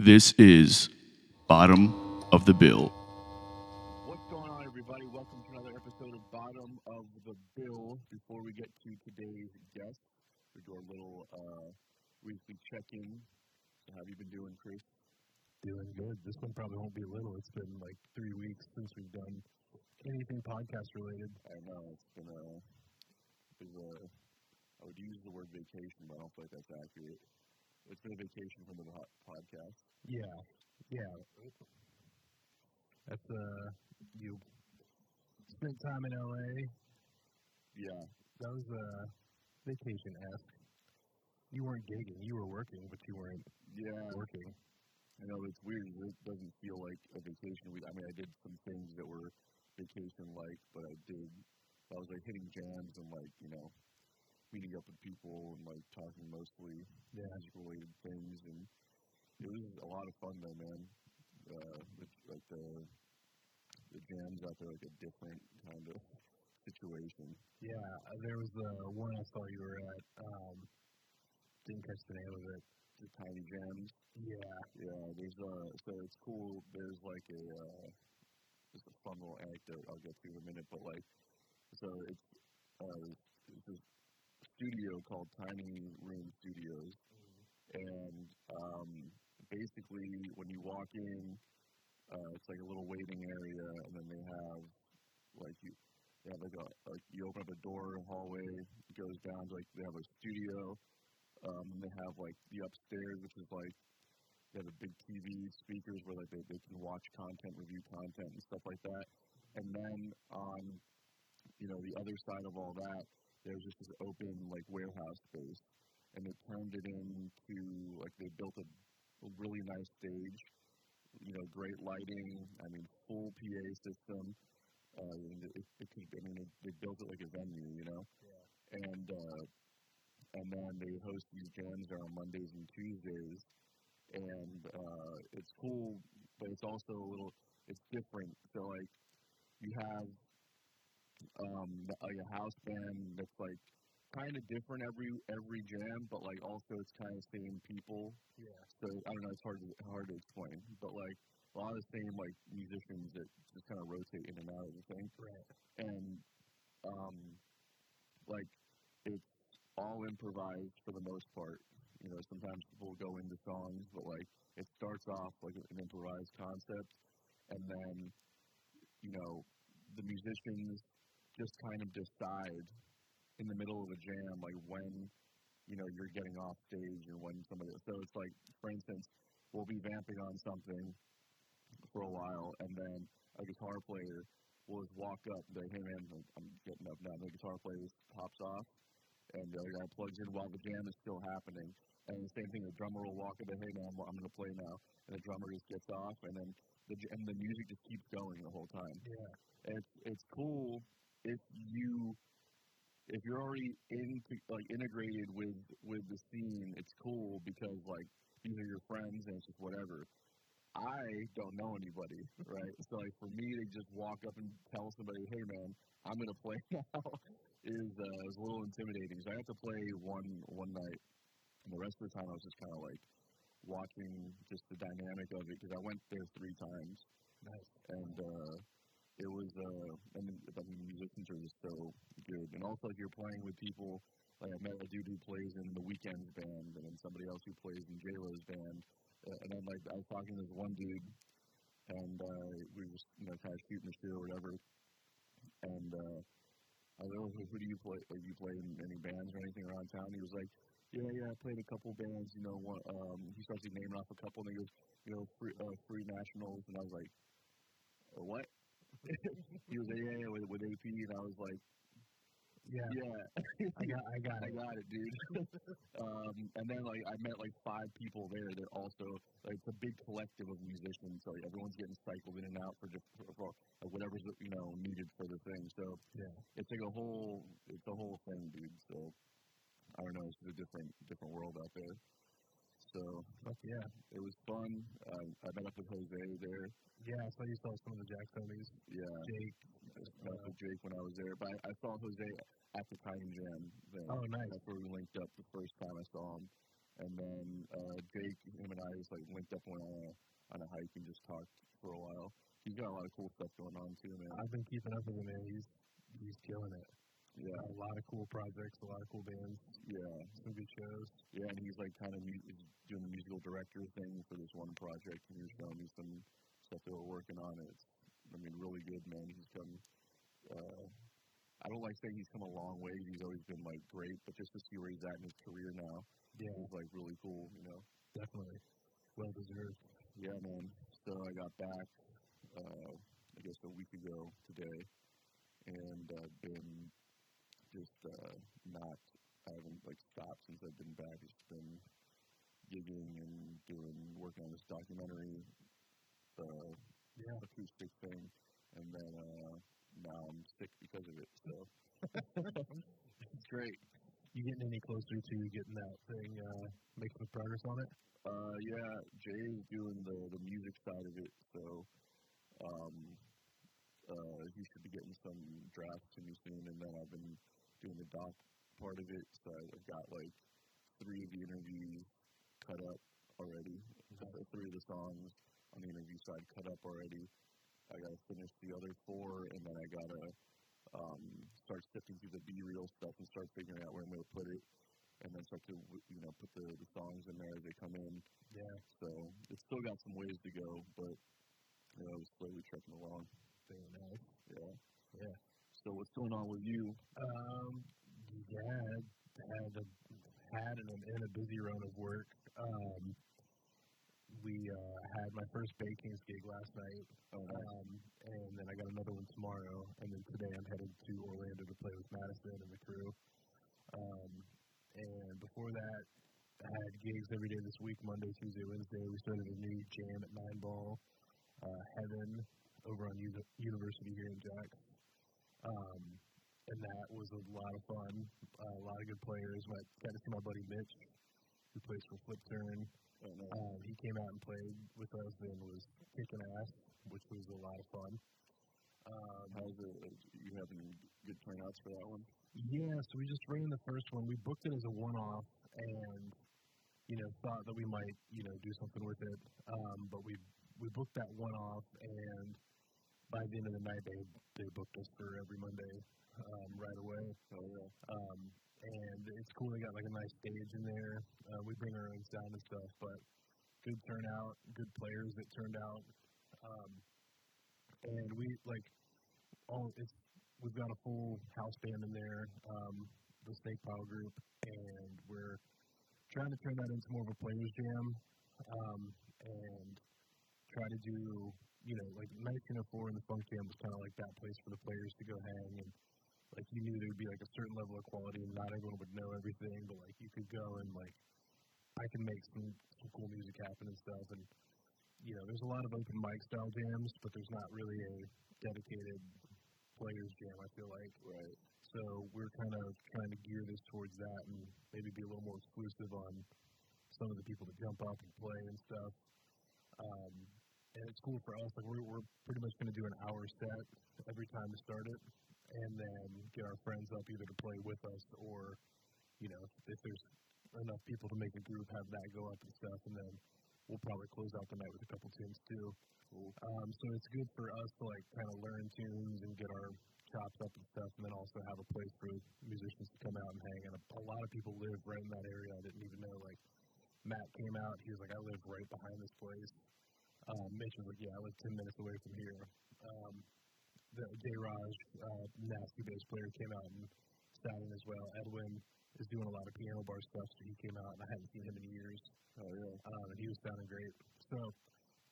This is Bottom of the Bill. What's going on, everybody? Welcome to another episode of Bottom of the Bill. Before we get to today's guest, we do a little uh, weekly check-in. So how have you been doing, Chris? Doing good. This one probably won't be a little. It's been like three weeks since we've done anything podcast related. I know it's been a, it's a I would use the word vacation, but I don't feel like that's accurate. It's been a vacation from the po- podcast. Yeah, yeah. That's uh, you spent time in LA. Yeah, That was uh, vacation esque. You weren't gigging. You were working, but you weren't yeah. working. I know it's weird. It doesn't feel like a vacation. I mean, I did some things that were vacation-like, but I did. I was like hitting jams and like you know, meeting up with people and like talking mostly Yeah. music-related things, and it was a lot of fun though, man. Uh, the, like the the jams out there, like a different kind of situation. Yeah, uh, there was uh, one I saw you were at. Um, didn't catch the name of it. The tiny jams. Yeah, Yeah, there's uh so it's cool. There's like a uh just a fun little anecdote I'll get to in a minute, but like so it's uh it's a studio called Tiny Room Studios and um basically when you walk in uh it's like a little waiting area and then they have like you they have like a like you open up a door hallway it goes down to like they have a studio um and they have like the upstairs which is like they have a big TV speakers where like they, they can watch content, review content and stuff like that. And then on you know the other side of all that, there's just this open like warehouse space, and they turned it into like they built a, a really nice stage, you know, great lighting. I mean, full PA system. Uh, and it, it could, I mean, it, they built it like a venue, you know. And uh, and then they host these jams there on Mondays and Tuesdays and uh, it's cool, but it's also a little, it's different. So like, you have um, the- like a house band that's like kind of different every every jam, but like also it's kind of same people. yeah, So I don't know, it's hard to hard to explain, but like a lot of the same like musicians that just kind of rotate in and out of the thing right. and um, like it's all improvised for the most part. You know, sometimes people go into songs, but like it starts off like an improvised concept, and then you know the musicians just kind of decide in the middle of a jam like when you know you're getting off stage and when somebody. So it's like, for instance, we'll be vamping on something for a while, and then a guitar player will just walk up and be like, hey man, I'm getting up now. And the guitar player just pops off, and the other guy plugs in while the jam is still happening. And the same thing, the drummer will walk up and hey man, I'm, I'm going to play now, and the drummer just gets off, and then the and the music just keeps going the whole time. Yeah, And it's it's cool if you if you're already into like integrated with with the scene. It's cool because like these are your friends and it's just whatever. I don't know anybody, right? so like for me to just walk up and tell somebody, "Hey man, I'm gonna play now," is uh, is a little intimidating. So I had to play one one night, and the rest of the time I was just kind of like watching just the dynamic of it because I went there three times, nice. and uh, it was uh, mean, I mean, musicians are just so good, and also if you're playing with people. Like I met a dude who plays in the Weeknd's band, and then somebody else who plays in J Lo's band, uh, and then like I was talking to this one dude, and uh, we were you know kind of shooting the shit or whatever, and uh, I was like, oh, who, do you play? Like, you play in any bands or anything around town? He was like, yeah, yeah, I played a couple bands. You know, one, um, he starts naming off a couple, and he goes, you know, free, uh, free nationals, and I was like, uh, what? he was like, yeah, with, with AP, and I was like, Yeah, yeah, I got, I got I it. got it, dude. um, and then like I met like five people there that also like it's a big collective of musicians, so like, everyone's getting cycled in and out for just for, for like, whatever's you know needed for the thing. So Yeah. it's like a whole it's a whole thing, dude. So I don't know, it's a different different world out there. So Fuck yeah. it was fun. Uh, I met up with Jose there. Yeah, I saw you saw some of the Jax homies. Yeah, Jake. I met up with Jake when I was there, but I, I saw Jose at the Tiny Jam. Then. Oh, nice. That's where we linked up the first time I saw him. And then uh, Jake, him and I just like linked up on a on a hike and just talked for a while. He's got a lot of cool stuff going on too, man. I've been keeping up with him, man. He's he's killing it. Yeah, A lot of cool projects, a lot of cool bands, yeah, some good shows. yeah. And he's like kind of mu- he's doing the musical director thing for this one project, and he was showing me some stuff they were working on. It's, I mean, really good, man. He's come. Uh, I don't like saying he's come a long way. He's always been like great, but just to see where he's at in his career now Yeah, is like really cool, you know. definitely. Well deserved. Yeah, man. So I got back, uh, I guess a week ago today, and I've been just uh, not. I haven't like stopped since I've been back. It's been gigging and doing working on this documentary, uh, Yeah. acoustic thing, and then uh, now I'm sick because of it. So it's great. You getting any closer to getting that thing, uh, making some progress on it? Uh, yeah, Jay is doing the the music side of it, so um, uh, he should be getting some drafts to me soon, and then I've been doing the doc part of it, so I've got like three of the interviews cut up already, uh, three of the songs on the interview side cut up already. I gotta finish the other four, and then I gotta um, start sifting through the B-roll stuff and start figuring out where I'm gonna put it and then start to you know put the, the songs in there as they come in. Yeah. So it's still got some ways to go, but you know, slowly trekking along. Very nice. Yeah. Yeah. So what's going on with you? Um, yeah, had a, had and in a busy run of work. Um, we uh, had my first Bay Kings gig last night, Oh, nice. um, and then I got another one tomorrow, and then today I'm headed to Orlando to play with Madison and the crew. Um, and before that, I had gigs every day this week, Monday, Tuesday, Wednesday. We started a new jam at Nine Ball, uh, Heaven, over on Uni- University here in Jax. Um, and that was a lot of fun. Uh, a lot of good players. I got to see my buddy Mitch, who plays for Flipturn. Oh, nice. Um, he came out and played with us and was kicking ass, which was a lot of fun. Um, How's it? You having good turnouts for that one? yeah, so we just ran the first one. We booked it as a one-off, and you know thought that we might you know do something with it. Um, but we we booked that one-off, and by the end of the night, they they booked us for every Monday um, right away. Oh yeah. Um, and it's cool. They got like a nice stage in there. Uh, we bring our own sound and stuff, but good turnout, good players that turned out. Um, and we like all it's we've got a full house band in there, um, the Snake Pile group, and we're trying to turn that into more of a players jam, um, and try to do you know like 1904 and the Funk Jam was kind of like that place for the players to go hang and like you knew there would be like a certain level of quality and not everyone would know everything, but like you could go and like I can make some, some cool music happen and stuff and you know, there's a lot of open mic style jams, but there's not really a dedicated players jam, I feel like. Right. So we're kind of trying to gear this towards that and maybe be a little more exclusive on some of the people that jump up and play and stuff. Um, and it's cool for us. Like we're we're pretty much going to do an hour set every time to start it, and then get our friends up either to play with us or, you know, if, if there's enough people to make a group, have that go up and stuff, and then we'll probably close out the night with a couple tunes too. Cool. Um, so it's good for us to like kind of learn tunes and get our chops up and stuff, and then also have a place for musicians to come out and hang. And a, a lot of people live right in that area. I didn't even know. Like Matt came out, he was like, "I live right behind this place." Um, Mitch like, "Yeah, I live ten minutes away from here." Um, the Day Raj, uh, nasty bass player, came out and sat in as well. Edwin is doing a lot of piano bar stuff, so he came out, and I hadn't seen him in years. Oh yeah. Um, and he was sounding great. So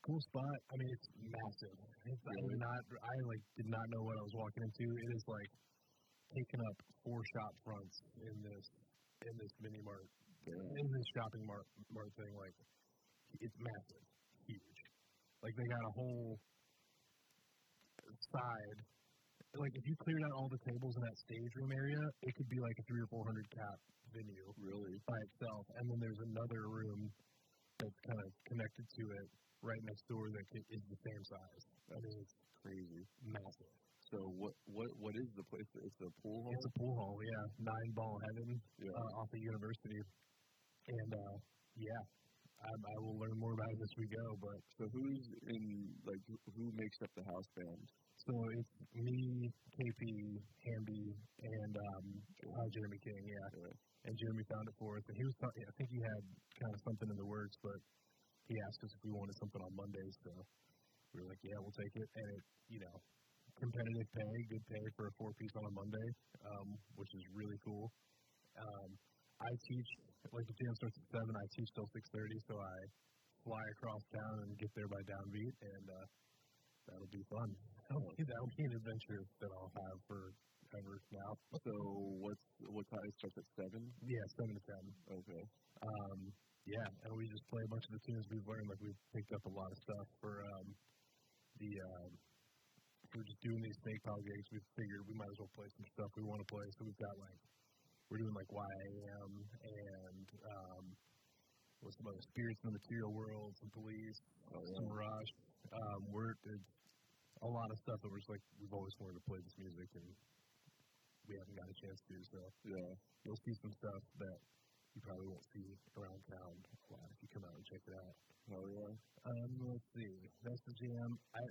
cool spot. I mean, it's massive. It's I Really? did not. I like did not know what I was walking into. It is like taking up four shop fronts in this in this mini mart Damn. in this shopping mart mart thing. Like it's massive. Like they got a whole side. Like if you cleared out all the tables in that stage room area, it could be like a three or four hundred cap venue Really? by itself, and then there's another room that's kind of connected to it right next door that is the same size. I mean, it's Crazy. massive. So what what what is the place? It's a pool hall. It's a pool hall, yeah, nine ball heaven Yeah. uh, off the university. and uh, yeah, I, I will learn more about it as we go. But So who's in like who- who makes up the house band? so it's me, KP, Hamby, and um, uh, Jeremy King. Yeah, and Jeremy found it for us, and he was. talking- I think he had kind of something in the works, but he asked us if we wanted something on Mondays, so we were like, yeah, we'll take it. And it, you know, competitive pay, good pay for a four piece on a Monday, um, which is really cool. Um, I teach like the jam starts at seven. I teach till six thirty, so I fly across town and get there by downbeat, and uh, that'll be fun. That'll be, that'll be an adventure that I'll have forever now. so what's what time it starts at seven? Yeah, seven to ten. Okay. Um, yeah, and we just play a bunch of the tunes we've learned. Like we've picked up a lot of stuff for um, the um, for just doing these snake pile gigs. We figured we might as well play some stuff we want to play. So we've got like we're doing like YAM and um, what's some other spirits in the material world, some police, Oh, some Mirage. Um, we're it's a lot of stuff that we're just like we've always wanted to play this music and we haven't got a chance to. So Yeah. you'll see some stuff that you probably won't see around town a lot if you come out and check it out. Oh yeah. Um, let's see. That's the jam. I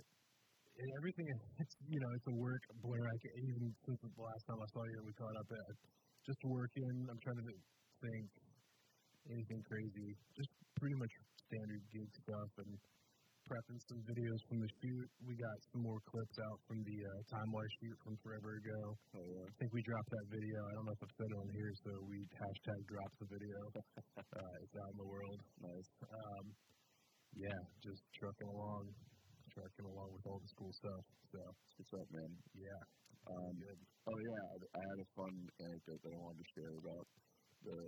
and everything. It's you know, it's a work blur. I can, even since the last time I saw you, we caught up. At, just working. I'm trying to think anything crazy. Just pretty much standard gig stuff and prepping some videos from the shoot. We got some more clips out from the uh, Time Life shoot from forever ago. Oh yeah. I think we dropped that video. I don't know if I've said it on here, so we hashtag dropped the video. uh, it's out in the world. Nice. Um, yeah, just trucking along, trucking along with all this cool stuff. So What's up, man? yeah, Um, good. Oh yeah, I- had a fun anecdote that I wanted to share about the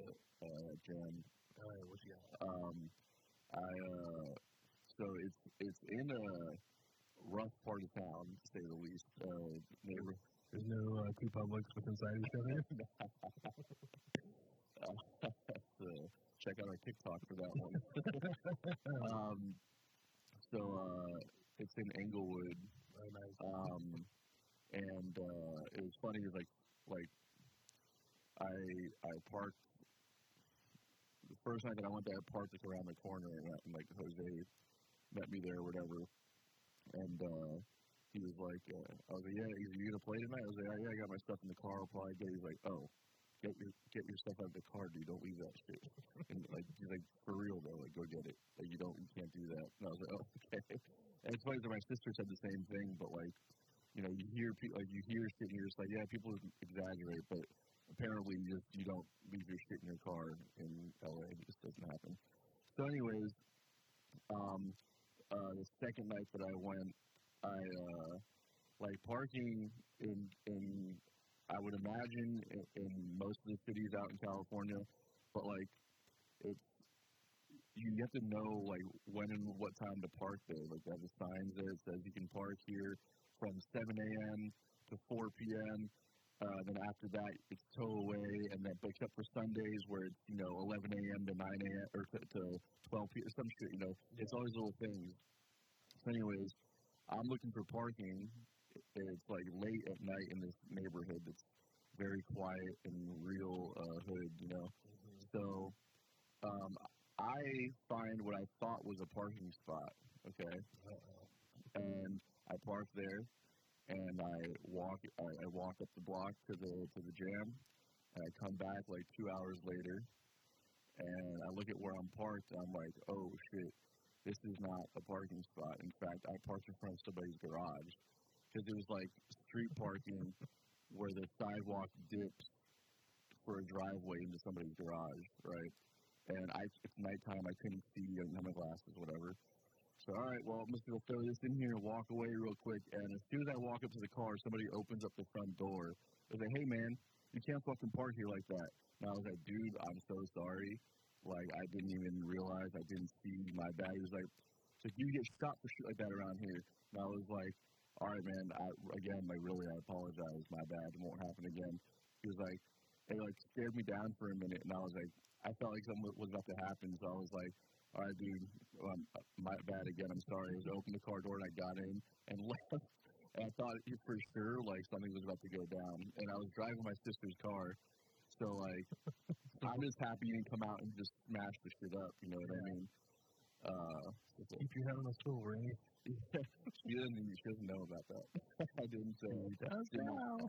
uh, jam. All right, what you got? Um, I uh, so it's it's in a rough part of town, to say the least. Uh, neighbor. There's no uh, two publics with inside each other. so check out our TikTok for that one. um, so uh, it's in Inglewood, Very nice. um, and uh, it was funny. Like like I I parked the first night that I went there. I parked like around the corner, and, and like Jose met me there, or whatever. And uh, he was like, uh, I was like, yeah, are you gonna play tonight? I was like, yeah, yeah, I got my stuff in the car. I'll probably get. it." He's like, oh. Get your get your stuff out of the car, dude. Don't leave that shit. And like he's like, for real though, like go get it. Like you don't, you can't do that. And I was like, oh, okay. And it's funny that my sister said the same thing, but like, you know, you hear people like you hear shit and you're just like, yeah, people exaggerate, but apparently you just you don't leave your shit in your car in LA. It just doesn't happen. So, anyways, um, uh, the second night that I went, I uh, like parking in in I would imagine in, in most of the cities out in California, but like it's you have to know like when and what time to park there. Like they have signs there that says you can park here from 7 a.m. to 4 p.m. Uh, then after that, it's tow away, and then but except for Sundays where it's you know 11 a.m. to 9 a.m. or to, to 12 p.m. some shit. You know, it's always little things. So, anyways, I'm looking for parking. It's like late at night in this neighborhood that's very quiet and real uh, hood. You know, so um, I find what I thought was a parking spot. Okay, and I park there, and I walk. I, I walk up the block to the to the jam, and I come back like two hours later, and I look at where I'm parked. And I'm like, oh shit, this is not a parking spot. In fact, I parked in front of somebody's garage because it was like street parking where the sidewalk dips for a driveway into somebody's garage, right? And I, it's nighttime. I couldn't see. I didn't have my glasses, whatever. So, all right, well, I'm just gonna throw this in here and walk away real quick. And as soon as I walk up to the car, somebody opens up the front door. They say, "Hey, man, you can't fucking park here like that." And I was like, "Dude, I'm so sorry. Like, I didn't even realize. I didn't see my bag." He was like, "So you get shot for shit like that around here?" And I was like, "All right, man. I again, like, really, I apologize. My bad. It won't happen again." He was like, it like scared me down for a minute, and I was like, I felt like something was about to happen, so I was like, all right, dude, um, my bad again. I'm sorry. I opened the car door and I got in and left. And I thought for sure like something was about to go down. And I was driving my sister's car, So like, I'm just happy you didn't come out and just smash the shit up. You know what I mean? Uh, Keep your head on the swivel, Randy. she doesn't. She doesn't know about that. I didn't. Does didn't-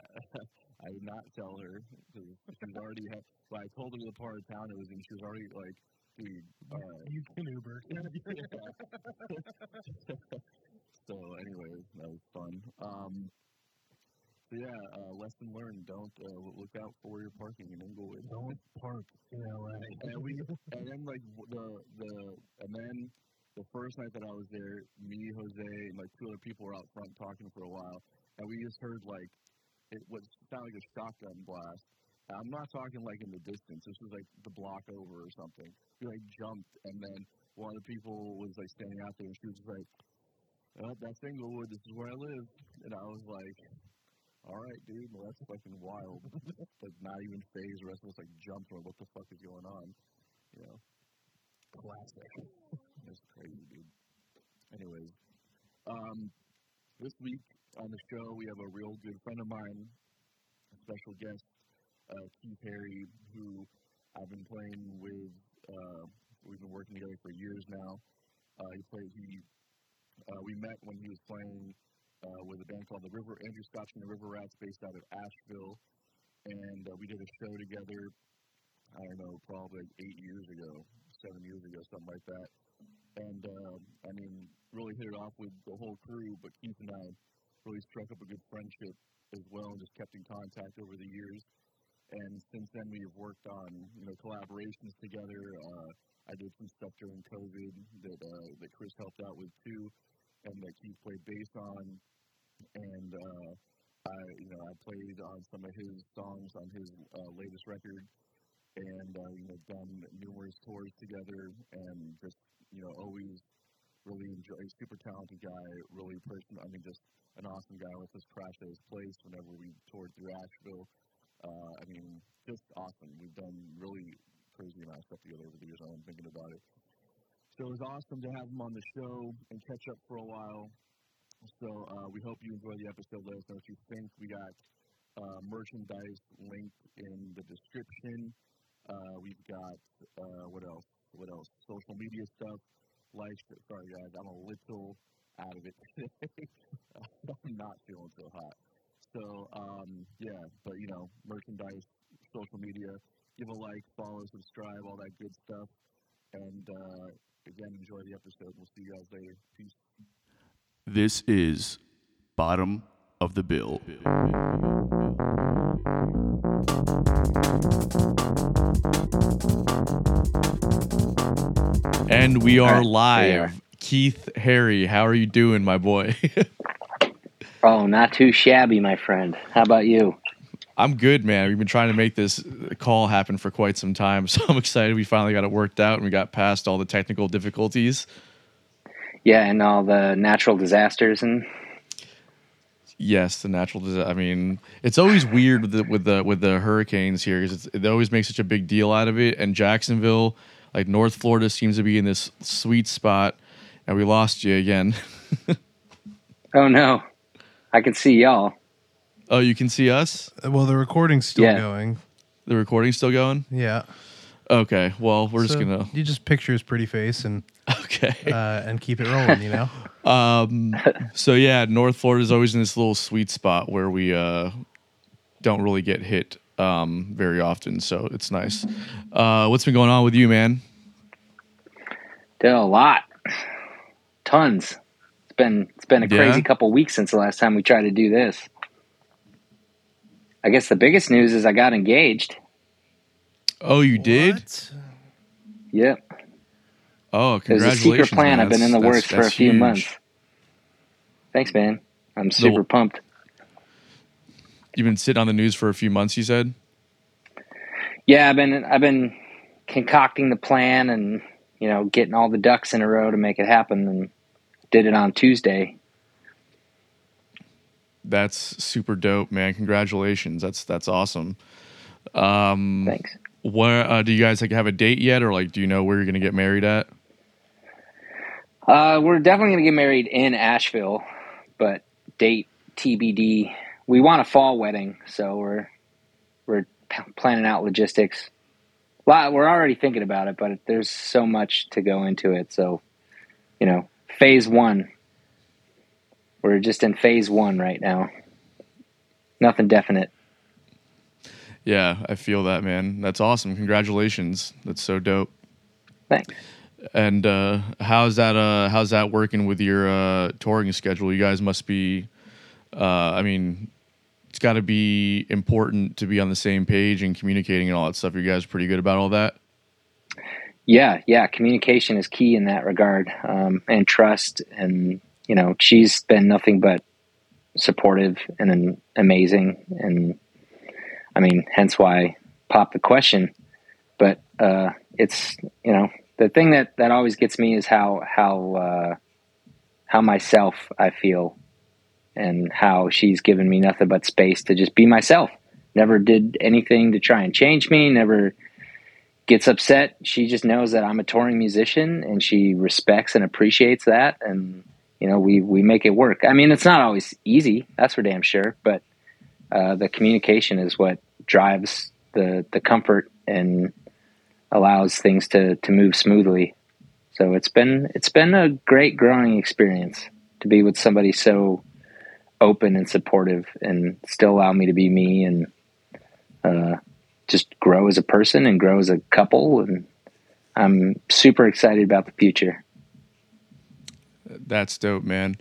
I did not tell her. 'cause She's already had. Well, I told her the part of town it was in. She was already like, dude. Uh, You can Uber. so, anyway, that was fun. Um, so yeah, uh, lesson learned: don't uh, look out for your parking in Inglewood. Don't park in LA. and we, and then like the the, and then the first night that I was there, me, Jose, and like two other people were out front talking for a while, and we just heard like it was sounded like a shotgun blast. I'm not talking like in the distance. This was like the block over or something. We like jumped, and then one of the people was like standing out there, and she was like, oh, "That's Inglewood. This is where I live." And I was like, "All right, dude. Well, that's fucking wild." like not even phased. The rest of us like jumped. Or what the fuck is going on? You know. Classic. That's crazy, dude. Anyways, um, this week on the show we have a real good friend of mine, a special guest, uh, Keith Harry, who I've been playing with. Uh, we've been working together for years now. Uh, he played. He uh, we met when he was playing uh, with a band called the River Andrew Scotchie and the River Rats, based out of Asheville, and uh, we did a show together. I don't know, probably eight years ago, seven years ago, something like that. And I mean, really hit it off with the whole crew. But Keith and I really struck up a good friendship as well, and just kept in contact over the years. And since then, we have worked on you know collaborations together. Uh, I did some stuff during COVID that uh, that Chris helped out with too, and that Keith played bass on. And uh, I you know I played on some of his songs on his uh, latest record and uh, you know done numerous tours together and just you know always really enjoy super talented guy really person I mean just an awesome guy lets us crash at his place whenever we toured through Asheville uh, I mean just awesome we've done really crazy amount of stuff together over the years I'm thinking about it so it was awesome to have him on the show and catch up for a while so uh, we hope you enjoy the episode let us know what you think we got uh, merchandise linked in the description uh, we've got uh, what else? What else? Social media stuff. Like, sorry guys, I'm a little out of it today. I'm not feeling so hot. So um, yeah, but you know, merchandise, social media. Give a like, follow, subscribe, all that good stuff. And uh, again, enjoy the episode. We'll see you guys later. Peace. This is Bottom of the Bill. And we are live. there you. Keith Harry, how are you doing, my boy? Oh, not too shabby, my friend. How about you? I'm good, man. We've been trying to make this call happen for quite some time, so I'm excited we finally got it worked out and we got past all the technical difficulties. Yeah, and all the natural disasters and Yes, the natural disaster. I mean, it's always weird with the with the with the hurricanes here because it always makes such a big deal out of it. And Jacksonville, like North Florida, seems to be in this sweet spot, and we lost you again. oh no, I can see y'all. oh, you can see us. Well, the recording's still Yeah. going. The recording's still going. Yeah. Okay. Well, we're just So gonna. You just picture his pretty face and Okay. uh, and keep it rolling. You know. Um, so yeah, North Florida is always in this little sweet spot where we uh, don't really get hit um, very often, so it's nice. Uh, what's been going on with you, man? Did a lot, tons. It's been it's been a Yeah? crazy couple weeks since the last time we tried to do this. I guess the biggest news is I got engaged. Oh, you did? What? Yep, Oh, congratulations! it was a secret plan. man. I've been in the That's- works for a that's few huge. months. Thanks, man. I'm super pumped. You've been sitting on the news for a few months. You said. Yeah, I've been I've been concocting the plan and you know getting all the ducks in a row to make it happen, and did it on Tuesday. That's super dope, man. Congratulations. That's that's awesome. Um, Thanks. where uh, do you guys like have a date yet, or like do you know where you're gonna get married at? Uh, we're definitely gonna get married in Asheville, but date TBD. We want a fall wedding, so we're we're p- planning out logistics. Lot, we're already thinking about it, but there's so much to go into it. So, you know, phase one. We're just in phase one right now. Nothing definite. Yeah, I feel that, man. That's awesome. Congratulations. That's so dope. Thanks. And uh, how's that? Uh, how's that working with your uh, touring schedule? You guys must be. Uh, I mean, it's got to be important to be on the same page and communicating and all that stuff. You guys pretty good about all that. Yeah, yeah. Communication is key in that regard, um, and trust. And you know, she's been nothing but supportive and amazing. And I mean, hence why pop the question. But uh, it's you know the thing that that always gets me is how how uh, how myself I feel, and how she's given me nothing but space to just be myself. Never did anything to try and change me. Never gets upset. She just knows that I'm a touring musician, and she respects and appreciates that. And you know, we we make it work. I mean, it's not always easy. That's for damn sure. But uh, the communication is what drives the the comfort and allows things to to move smoothly. So it's been it's been a great growing experience to be with somebody so open and supportive and still allow me to be me and uh, just grow as a person and grow as a couple and I'm super excited about the future. That's dope, man.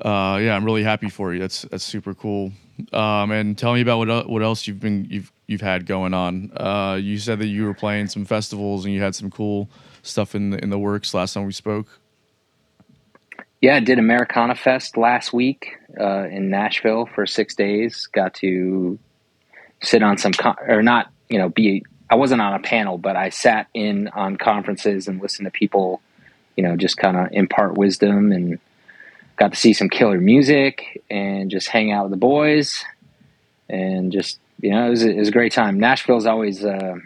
Uh, yeah, I'm really happy for you. That's that's super cool. Um, and tell me about what what else you've been you've you've had going on. Uh, you said that you were playing some festivals and you had some cool stuff in the in the works last time we spoke. Yeah, I did Americana Fest last week uh, in Nashville for six days. Got to sit on some con- or not, you know, be. I wasn't on a panel, but I sat in on conferences and listened to people, you know, just kind of impart wisdom and got to see some killer music and just hang out with the boys and just you know it was, a, it was a great time. Nashville's always uh,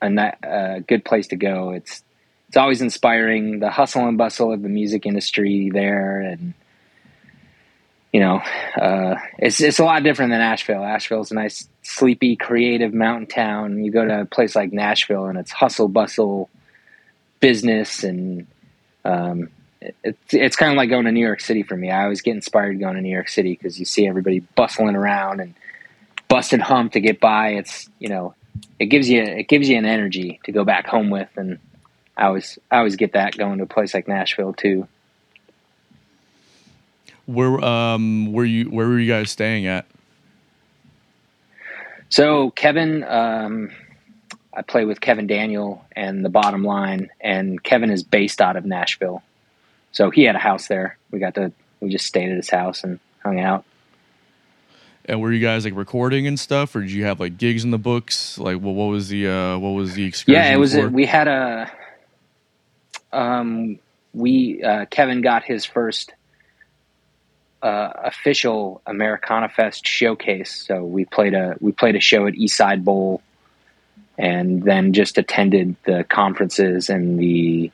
a, na- a good place to go. It's it's always inspiring the hustle and bustle of the music industry there and you know uh, it's it's a lot different than Asheville. Asheville's a nice sleepy creative mountain town. You go to a place like Nashville and it's hustle bustle business and um, it's it's kind of like going to New York City for me. I always get inspired going to New York City because you see everybody bustling around and busting hump to get by. It's you know it gives you it gives you an energy to go back home with, and I always I always get that going to a place like Nashville too. Where um were you where were you guys staying at? So Kevin, um, I play with Kevin Daniel and the Bottom Line, and Kevin is based out of Nashville, so he had a house there. We got to we just stayed at his house and hung out. And were you guys like recording and stuff, or did you have like gigs in the books? Like, well, what was the uh, what was the excursion? Yeah, it was. A, we had a. Um, we uh, Kevin got his first uh, official Americana Fest showcase. So we played a we played a show at Eastside Bowl, and then just attended the conferences and the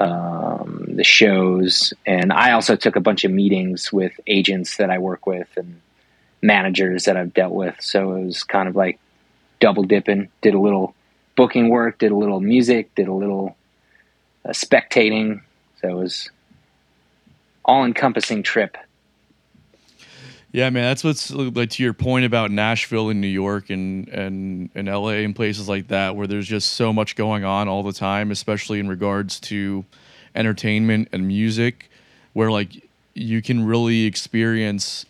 um, the shows. And I also took a bunch of meetings with agents that I work with and managers that I've dealt with. So it was kind of like double dipping. Did a little booking work, did a little music, did a little uh, spectating. So it was all encompassing trip. Yeah, man, that's what's like to your point about Nashville and New York and and and LA and places like that where there's just so much going on all the time, especially in regards to entertainment and music, where like you can really experience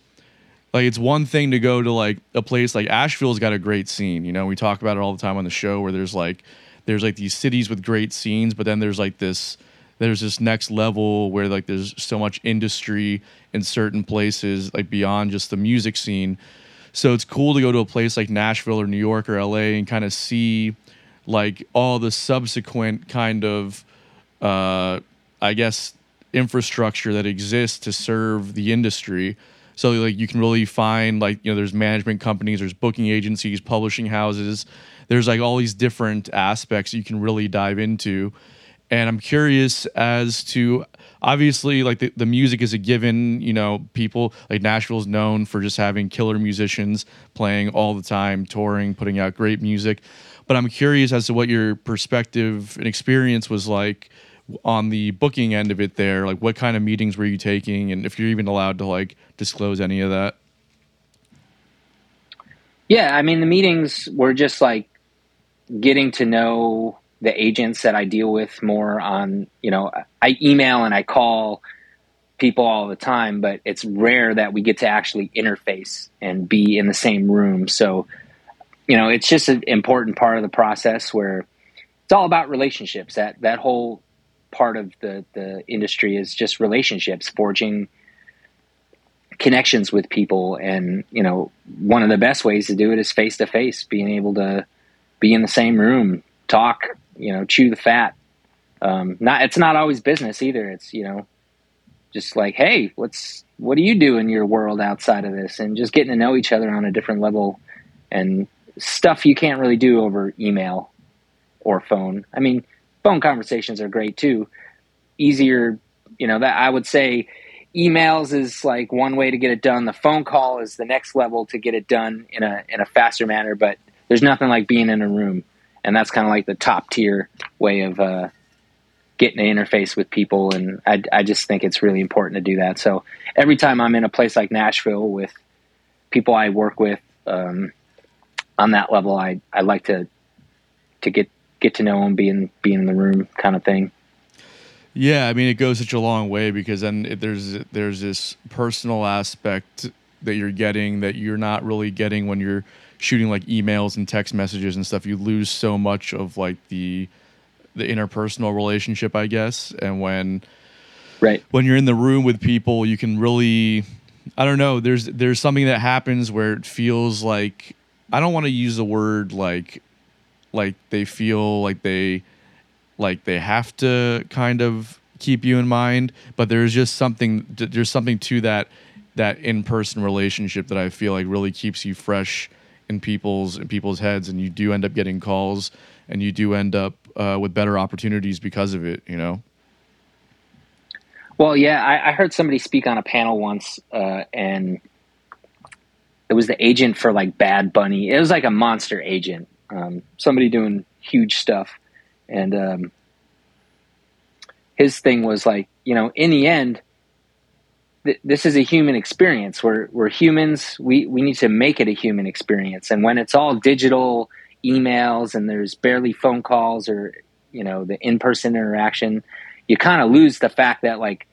like it's one thing to go to like a place like Asheville's got a great scene, you know, we talk about it all the time on the show where there's like there's like these cities with great scenes, but then there's like this there's this next level where like there's so much industry in certain places like beyond just the music scene. So it's cool to go to a place like nashville or new york or la and kind of see like all the subsequent kind of uh i guess infrastructure that exists to serve the industry. So like you can really find like you know there's management companies there's booking agencies publishing houses. There's like all these different aspects you can really dive into and I'm curious as to obviously like the, the music is a given. You know, people like Nashville's known for just having killer musicians playing all the time, touring, putting out great music. But I'm curious as to what your perspective and experience was like on the booking end of it there like what kind of meetings were you taking and if you're even allowed to like disclose any of that Yeah, I mean the meetings were just like getting to know the agents that I deal with more on, you know, I email and I call people all the time, but it's rare that we get to actually interface and be in the same room. So, you know, it's just an important part of the process where it's all about relationships. That that whole part of the the industry is just relationships, forging connections with people and you know one of the best ways to do it is face to face being able to be in the same room talk you know chew the fat. Um, not it's not always business either. It's you know just like hey what's what do you do in your world outside of this? And just getting to know each other on a different level and stuff you can't really do over email or phone. I mean phone conversations are great too. Easier you know that i would say emails is like one way to get it done. The phone call is the next level to get it done in a in a faster manner. But there's nothing like being in a room, and that's kind of like the top tier way of uh, getting an interface with people. And I, I just think it's really important to do that. So every time I'm in a place like Nashville with people I work with um, on that level, I I like to to get get to know them, be in be in the room, kind of thing. Yeah, I mean it goes such a long way because then it, there's there's this personal aspect that you're getting that you're not really getting when you're shooting like emails and text messages and stuff. You lose so much of like the the interpersonal relationship, I guess, and when Right. when you're in the room with people, you can really I don't know, there's there's something that happens where it feels like I don't want to use the word like like they feel like they like they have to kind of keep you in mind, but there's just something there's something to that that in-person relationship that I feel like really keeps you fresh in people's in people's heads and you do end up getting calls and you do end up uh, with better opportunities because of it, you know. Well, yeah, I, I heard somebody speak on a panel once, uh, and it was the agent for like Bad Bunny. It was like a monster agent, um, somebody doing huge stuff, and um, his thing was like, you know, in the end, th- this is a human experience. We're we're humans. We we need to make it a human experience, and when it's all digital emails and there's barely phone calls or you know the in person interaction, you kind of lose the fact that like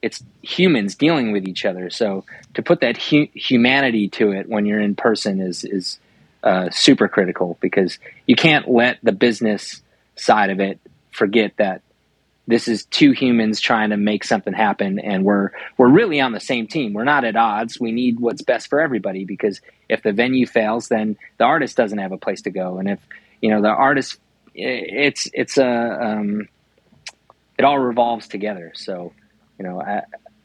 it's humans dealing with each other. So to put that hu- humanity to it when you're in person is is uh, super critical because you can't let the business side of it forget that this is two humans trying to make something happen and we're we're really on the same team. We're not at odds. We need what's best for everybody because if the venue fails then the artist doesn't have a place to go. And if you know the artist it's it's a um, it all revolves together. So you know I,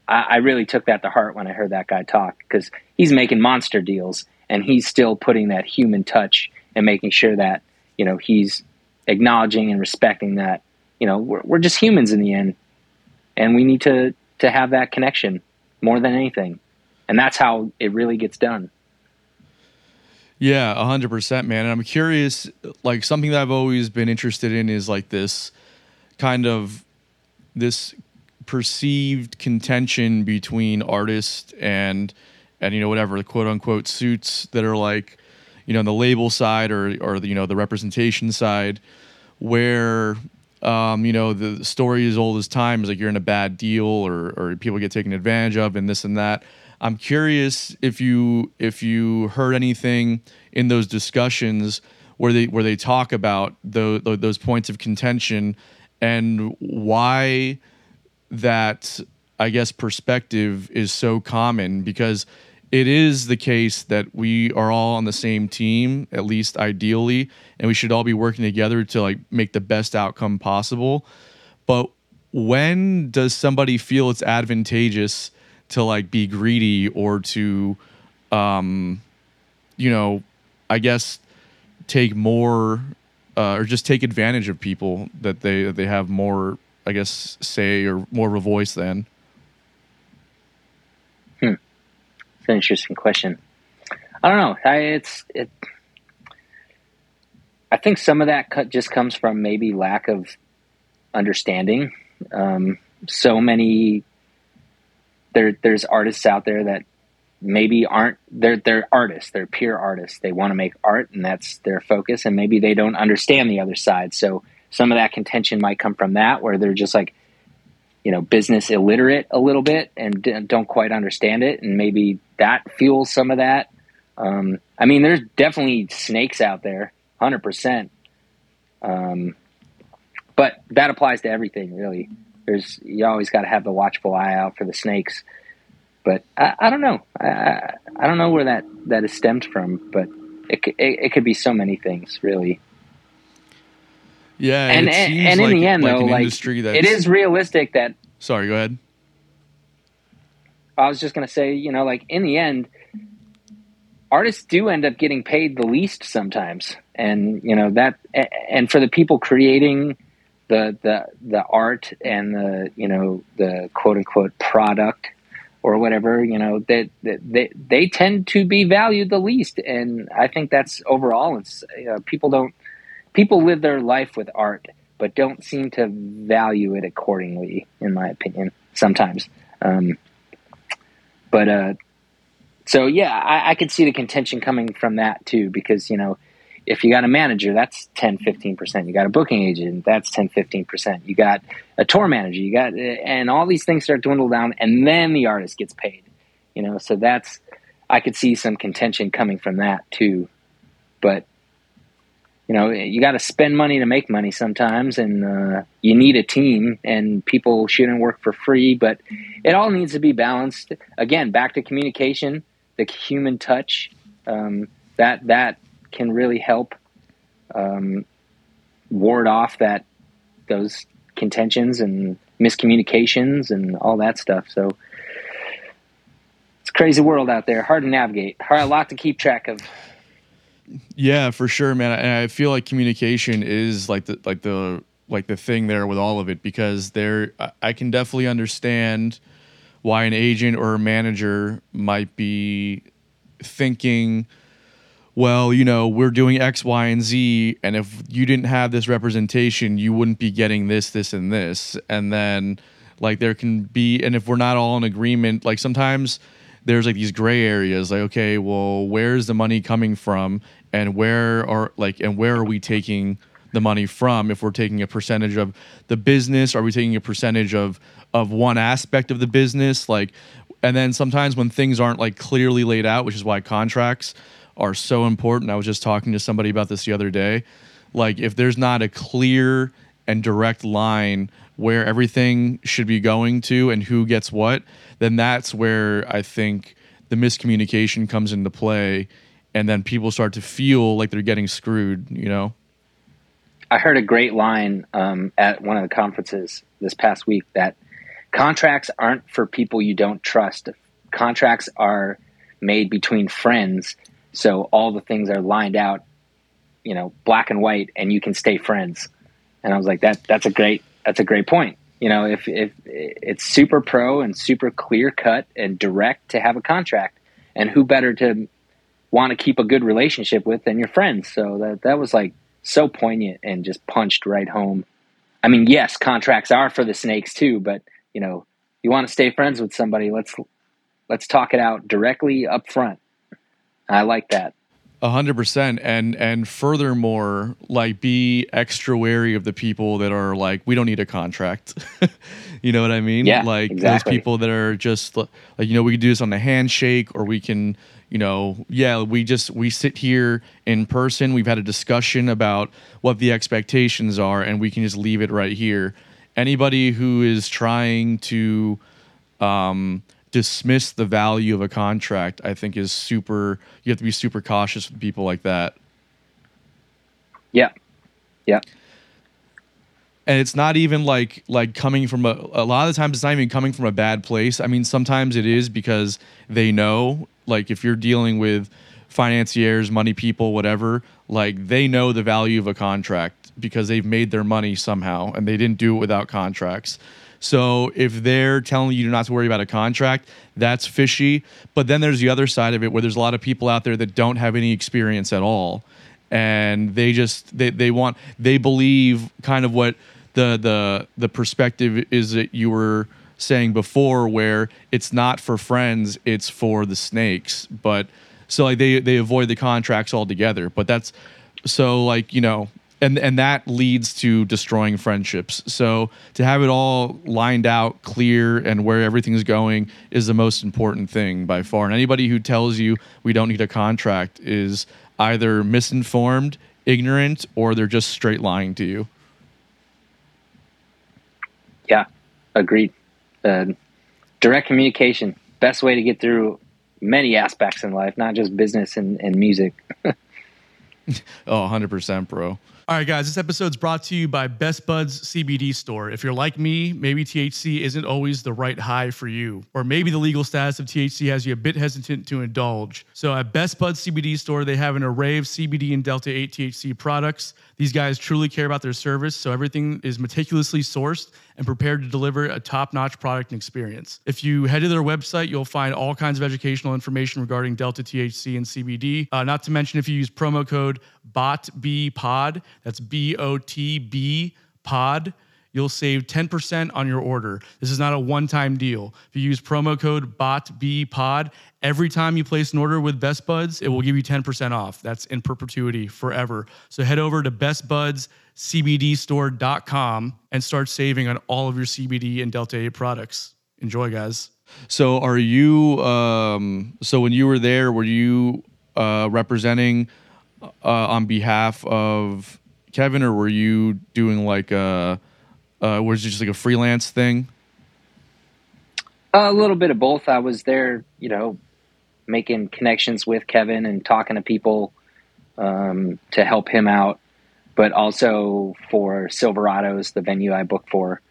I really took that to heart when i heard that guy talk because he's making monster deals and he's still putting that human touch and making sure that you know he's acknowledging and respecting that you know we're, we're just humans in the end. And we need to to have that connection more than anything. And that's how it really gets done. Yeah, hundred percent, man. And I'm curious, like something that I've always been interested in is like this kind of this perceived contention between artists and and you know whatever the quote unquote suits that are like you know the label side or or the you know the representation side where um, you know the story as old as time is like you're in a bad deal or or people get taken advantage of and this and that. I'm curious if you if you heard anything in those discussions where they where they talk about those those points of contention and why that I guess perspective is so common because it is the case that we are all on the same team at least ideally and we should all be working together to like make the best outcome possible but when does somebody feel it's advantageous to like be greedy or to um you know i guess take more uh, or just take advantage of people that they that they have more, I guess, say or more of a voice than. It's an interesting question. I don't know. I, it's it. I think some of that cut just comes from maybe lack of understanding. Um, so many there there's artists out there that maybe aren't they're they're artists they're pure artists they want to make art and that's their focus and maybe they don't understand the other side so some of that contention might come from that where they're just like you know business illiterate a little bit and don't quite understand it and maybe that fuels some of that. Um, i mean there's definitely snakes out there 100% um, but that applies to everything really. There's you always got to have the watchful eye out for the snakes. But I, I don't know. I, I, don't know where that that is stemmed from but it, it, it could be so many things really. Yeah, and it and, and in like- the end like though like industry that's, it is realistic that Sorry, go ahead. I was just going to say, you know, like in the end, artists do end up getting paid the least sometimes, and you know that, and for the people creating the the the art and the you know the quote unquote product or whatever, you know that that they they tend to be valued the least, and I think that's overall. It's you know, people don't people live their life with art, but don't seem to value it accordingly, in my opinion. Sometimes. Um, but uh, so yeah, I, I could see the contention coming from that too, because you know, if you got a manager, that's 10, 15 percent. You got a booking agent, that's 10, 15 percent. You got a tour manager, you got, and all these things start to dwindle down, and then the artist gets paid. You know, so that's I could see some contention coming from that too. But you know, you got to spend money to make money sometimes, and uh, you need a team, and people shouldn't work for free. But it all needs to be balanced. Again, back to communication, the human touch. Um, that that can really help um, ward off that those contentions and miscommunications and all that stuff. So it's a crazy world out there, hard to navigate, hard a lot to keep track of. Yeah, for sure, man. And I feel like communication is like the like the like the thing there with all of it because there I- I can definitely understand why an agent or a manager might be thinking well, you know, we're doing X, Y, and Z, and if you didn't have this representation, you wouldn't be getting this, this, and this. And then, like, there can be, and if we're not all in agreement, like, sometimes there's like these gray areas, like, okay, well, where's the money coming from, and where are, like, and where are we taking the money from? If we're taking a percentage of the business, are we taking a percentage of, of one aspect of the business? Like, and then sometimes when things aren't like clearly laid out, which is why contracts are so important. I was just talking to somebody about this the other day. Like, if there's not a clear and direct line where everything should be going to and who gets what, then that's where I think the miscommunication comes into play. And then people start to feel like they're getting screwed, you know? I heard a great line um, at one of the conferences this past week that contracts aren't for people you don't trust. Contracts are made between friends, so all the things are lined out, you know, black and white, and you can stay friends. And I was like, that that's a great that's a great point. You know, if if it's super pro and super clear cut and direct to have a contract, and who better to want to keep a good relationship with than your friends? So that that was like so poignant and just punched right home. I mean, yes, contracts are for the snakes too, but you know, you want to stay friends with somebody, let's let's talk it out directly up front. I like that. A hundred percent, and and furthermore, like be extra wary of the people that are like, we don't need a contract. you know what I mean? Yeah, like exactly. those people that are just like, you know, we can do this on the handshake, or we can, you know, yeah, we just we sit here in person. We've had a discussion about what the expectations are, and we can just leave it right here. Anybody who is trying to um, dismiss the value of a contract, I think is super. You have to be super cautious with people like that. Yeah. Yeah. And it's not even like like coming from a. A lot of the times, it's not even coming from a bad place. I mean, sometimes it is because they know. Like if you're dealing with financiers, money people, whatever. like they know the value of a contract because they've made their money somehow and they didn't do it without contracts. So if they're telling you not to worry about a contract, that's fishy. But then there's the other side of it where there's a lot of people out there that don't have any experience at all. And they just they, they want they believe kind of what the the the perspective is that you were saying before where it's not for friends, it's for the snakes. But so like they they avoid the contracts altogether. But that's so like, you know, and and that leads to destroying friendships. So to have it all lined out, clear, and where everything's going is the most important thing by far. And anybody who tells you we don't need a contract is either misinformed, ignorant, or they're just straight lying to you. Yeah, agreed. Uh, direct communication, best way to get through many aspects in life, not just business and, and music. Oh, 100%, bro. All right, guys, this episode's brought to you by Best Buds CBD Store. If you're like me, maybe THC isn't always the right high for you, or maybe the legal status of THC has you a bit hesitant to indulge. So at Best Buds CBD Store, they have an array of CBD and Delta 8 THC products. These guys truly care about their service, so everything is meticulously sourced and prepared to deliver a top notch product and experience. If you head to their website, you'll find all kinds of educational information regarding Delta THC and CBD. Uh, not to mention, if you use promo code BOTBPOD, that's B O T B POD, you'll save 10% on your order. This is not a one time deal. If you use promo code BOTBPOD, every time you place an order with Best Buds, it will give you 10% off. That's in perpetuity forever. So head over to bestbudscbdstore.com and start saving on all of your CBD and Delta 8 products. Enjoy, guys. So are you um so when you were there were you uh representing uh on behalf of Kevin or were you doing like a uh was it just like a freelance thing? A little bit of both. I was there, you know, making connections with Kevin and talking to people um, to help him out, but also for Silverados, the venue I booked for.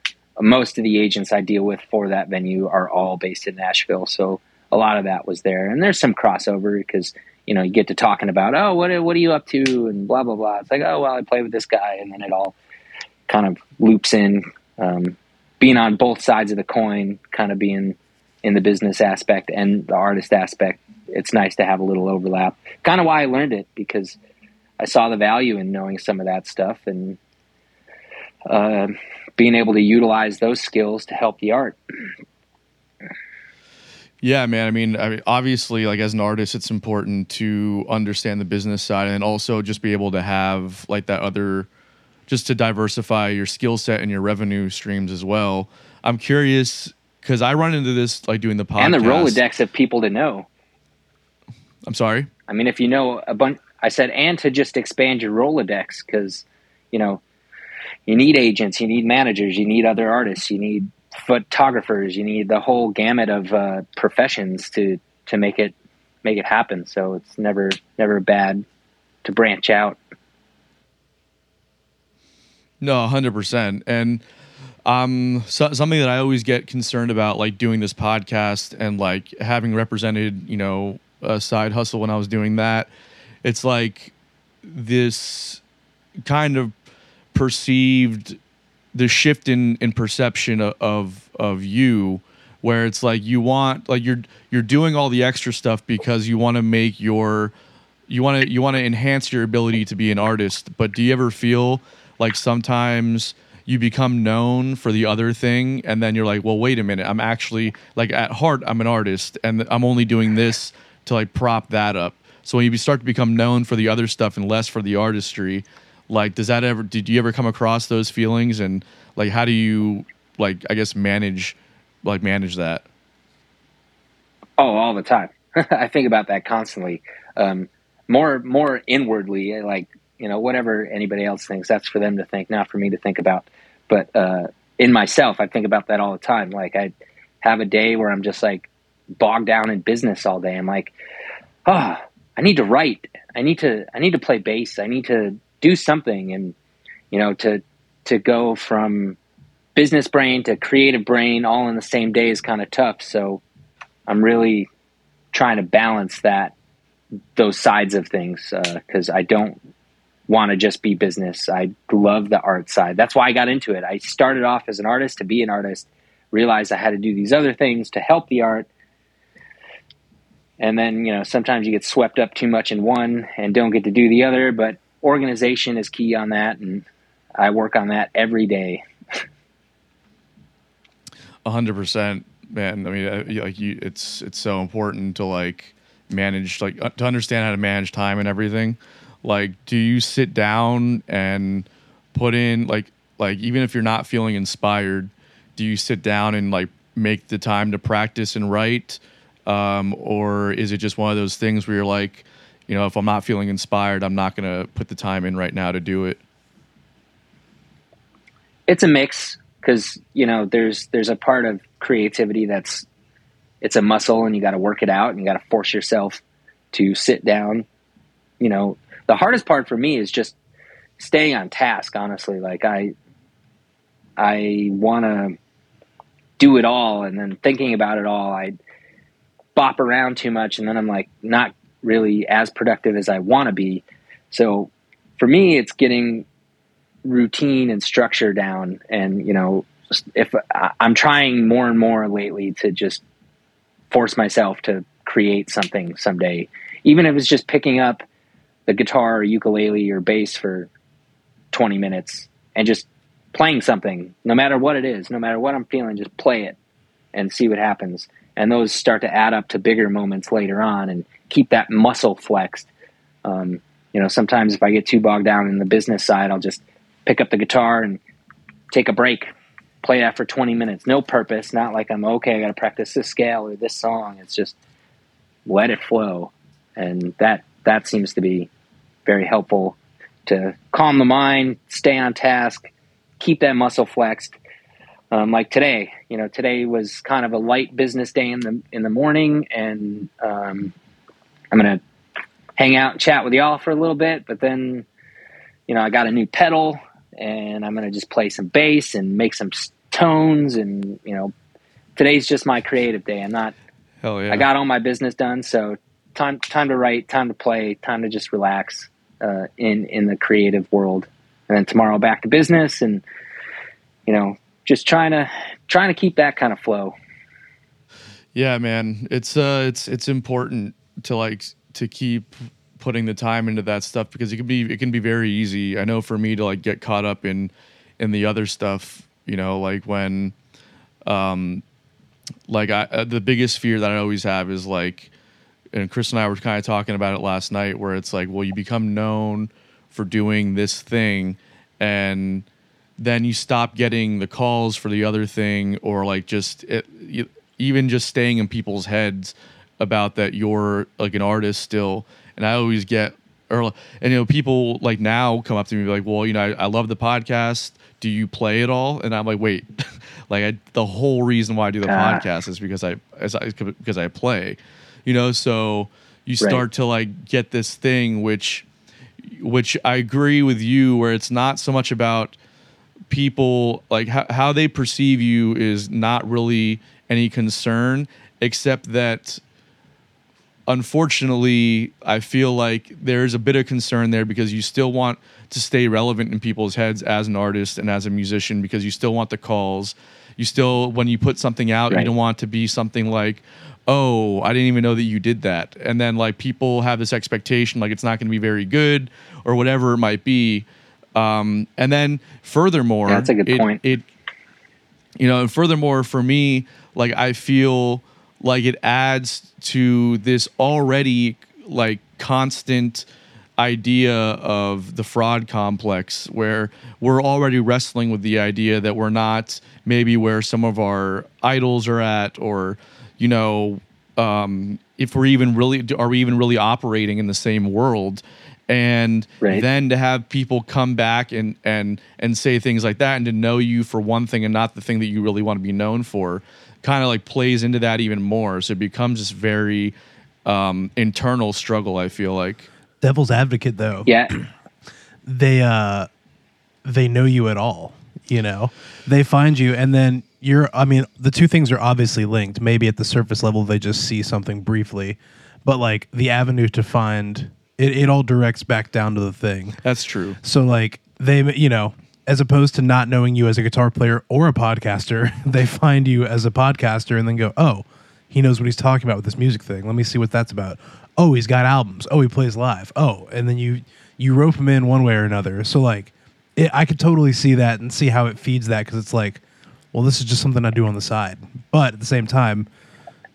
Most of the agents I deal with for that venue are all based in Nashville, so a lot of that was there. And there's some crossover because you know you get to talking about, oh, what what are you up to, and blah blah blah. It's like, oh well, I play with this guy, and then it all kind of loops in. Um, being on both sides of the coin, kind of being in the business aspect and the artist aspect, it's nice to have a little overlap. Kind of why I learned it because I saw the value in knowing some of that stuff and uh, being able to utilize those skills to help the art. Yeah, man. I mean, I mean, obviously, like as an artist, it's important to understand the business side and also just be able to have like that other, just to diversify your skill set and your revenue streams as well. I'm curious because I run into this like doing the podcast and the Rolodex of people to know. I'm sorry. I mean, if you know a bunch, I said, and to just expand your Rolodex because, you know, you need agents, you need managers, you need other artists, you need photographers, you need the whole gamut of uh, professions to to make it make it happen. So it's never never bad to branch out. No, hundred percent. And um, so, something that I always get concerned about, like doing this podcast and like having represented, you know, a side hustle when I was doing that. It's like this kind of perceived the shift in in perception of, of of you where it's like you want like you're you're doing all the extra stuff because you want to make your you want to you want to enhance your ability to be an artist but do you ever feel like sometimes you become known for the other thing and then you're like well wait a minute i'm actually like at heart i'm an artist and i'm only doing this to like prop that up so when you start to become known for the other stuff and less for the artistry like does that ever did you ever come across those feelings and like how do you like i guess manage like manage that Oh, all the time. I think about that constantly. Um, more more inwardly, like you know, whatever anybody else thinks, that's for them to think, not for me to think about. But uh, in myself, I think about that all the time. Like I have a day where I'm just like bogged down in business all day. I'm like, ah, oh, I need to write. I need to I need to play bass. I need to do something, and you know, to to go from business brain to creative brain all in the same day is kind of tough. So I'm really trying to balance that those sides of things because uh, I don't want to just be business. I love the art side. That's why I got into it. I started off as an artist to be an artist, realized I had to do these other things to help the art. And then, you know, sometimes you get swept up too much in one and don't get to do the other, but organization is key on that and I work on that every day. A hundred percent, man. I mean, like you, it's it's so important to like manage, like to understand how to manage time and everything. Like, do you sit down and put in like like even if you're not feeling inspired, do you sit down and like make the time to practice and write, um, or is it just one of those things where you're like, you know, if I'm not feeling inspired, I'm not gonna put the time in right now to do it. It's a mix because you know there's there's a part of creativity that's it's a muscle and you got to work it out and you got to force yourself to sit down you know the hardest part for me is just staying on task honestly. Like i i want to do it all and then thinking about it all i bop around too much and then i'm like not really as productive as i want to be. So for me it's getting routine and structure down and you know if i'm trying more and more lately to just force myself to create something someday even if it's just picking up the guitar or ukulele or bass for 20 minutes and just playing something no matter what it is no matter what i'm feeling just play it and see what happens and those start to add up to bigger moments later on and keep that muscle flexed um, you know sometimes if i get too bogged down in the business side i'll just pick up the guitar and take a break, play that for 20 minutes. No purpose, not like I'm okay, I got to practice this scale or this song. It's just let it flow. And that that seems to be very helpful to calm the mind, stay on task, keep that muscle flexed. Um, like today, you know, today was kind of a light business day in the in the morning, and um, I'm gonna hang out and chat with y'all for a little bit. But then, you know, I got a new pedal and I'm going to just play some bass and make some tones. And, you know, today's just my creative day. I'm not, Hell yeah. I got all my business done. So time, time to write, time to play, time to just relax, uh, in, in the creative world. And then tomorrow back to business and, you know, just trying to, trying to keep that kind of flow. Yeah, man. It's uh it's it's important to like to keep putting the time into that stuff because it can be it can be very easy. I know for me to like get caught up in in the other stuff, you know, like when um like I uh, the biggest fear that I always have is like and Chris and I were kind of talking about it last night where it's like, well, you become known for doing this thing and then you stop getting the calls for the other thing or like just it, you, even just staying in people's heads about that you're like an artist still. And i always get or and you know people like now come up to me like well you know I, I love the podcast. Do you play it all? And i'm like wait like I, the whole reason why i do the Ah. podcast is because i as I because i play you know so you start to like get this thing which which i agree with you where it's not so much about people like how, how they perceive you is not really any concern except that unfortunately i feel like there's a bit of concern there because you still want to stay relevant in people's heads as an artist and as a musician because you still want the calls. You still when you put something out you don't want to be something like oh i didn't even know that you did that and then like people have this expectation like it's not going to be very good or whatever it might be um, and then furthermore Yeah, that's a good it, point. it you know and furthermore for me like i feel like it adds to this already like constant idea of the fraud complex where we're already wrestling with the idea that we're not maybe where some of our idols are at or you know um, if we're even really are we even really operating in the same world and Right. then to have people come back and and and say things like that and to know you for one thing and not the thing that you really want to be known for kind of like plays into that even more so it becomes this very um internal struggle i feel like Devil's advocate though. Yeah. They uh they know you at all, you know. They find you and then you're I mean, the two things are obviously linked. Maybe at the surface level they just see something briefly, but like the avenue to find It it all directs back down to the thing. That's true. So like they, you know, as opposed to not knowing you as a guitar player or a podcaster, they find you as a podcaster and then go, "Oh, he knows what he's talking about with this music thing. Let me see what that's about. Oh, he's got albums. Oh, he plays live. Oh, and then you you rope him in one way or another. So like, it, I could totally see that and see how it feeds that because it's like, well, this is just something I do on the side. But at the same time,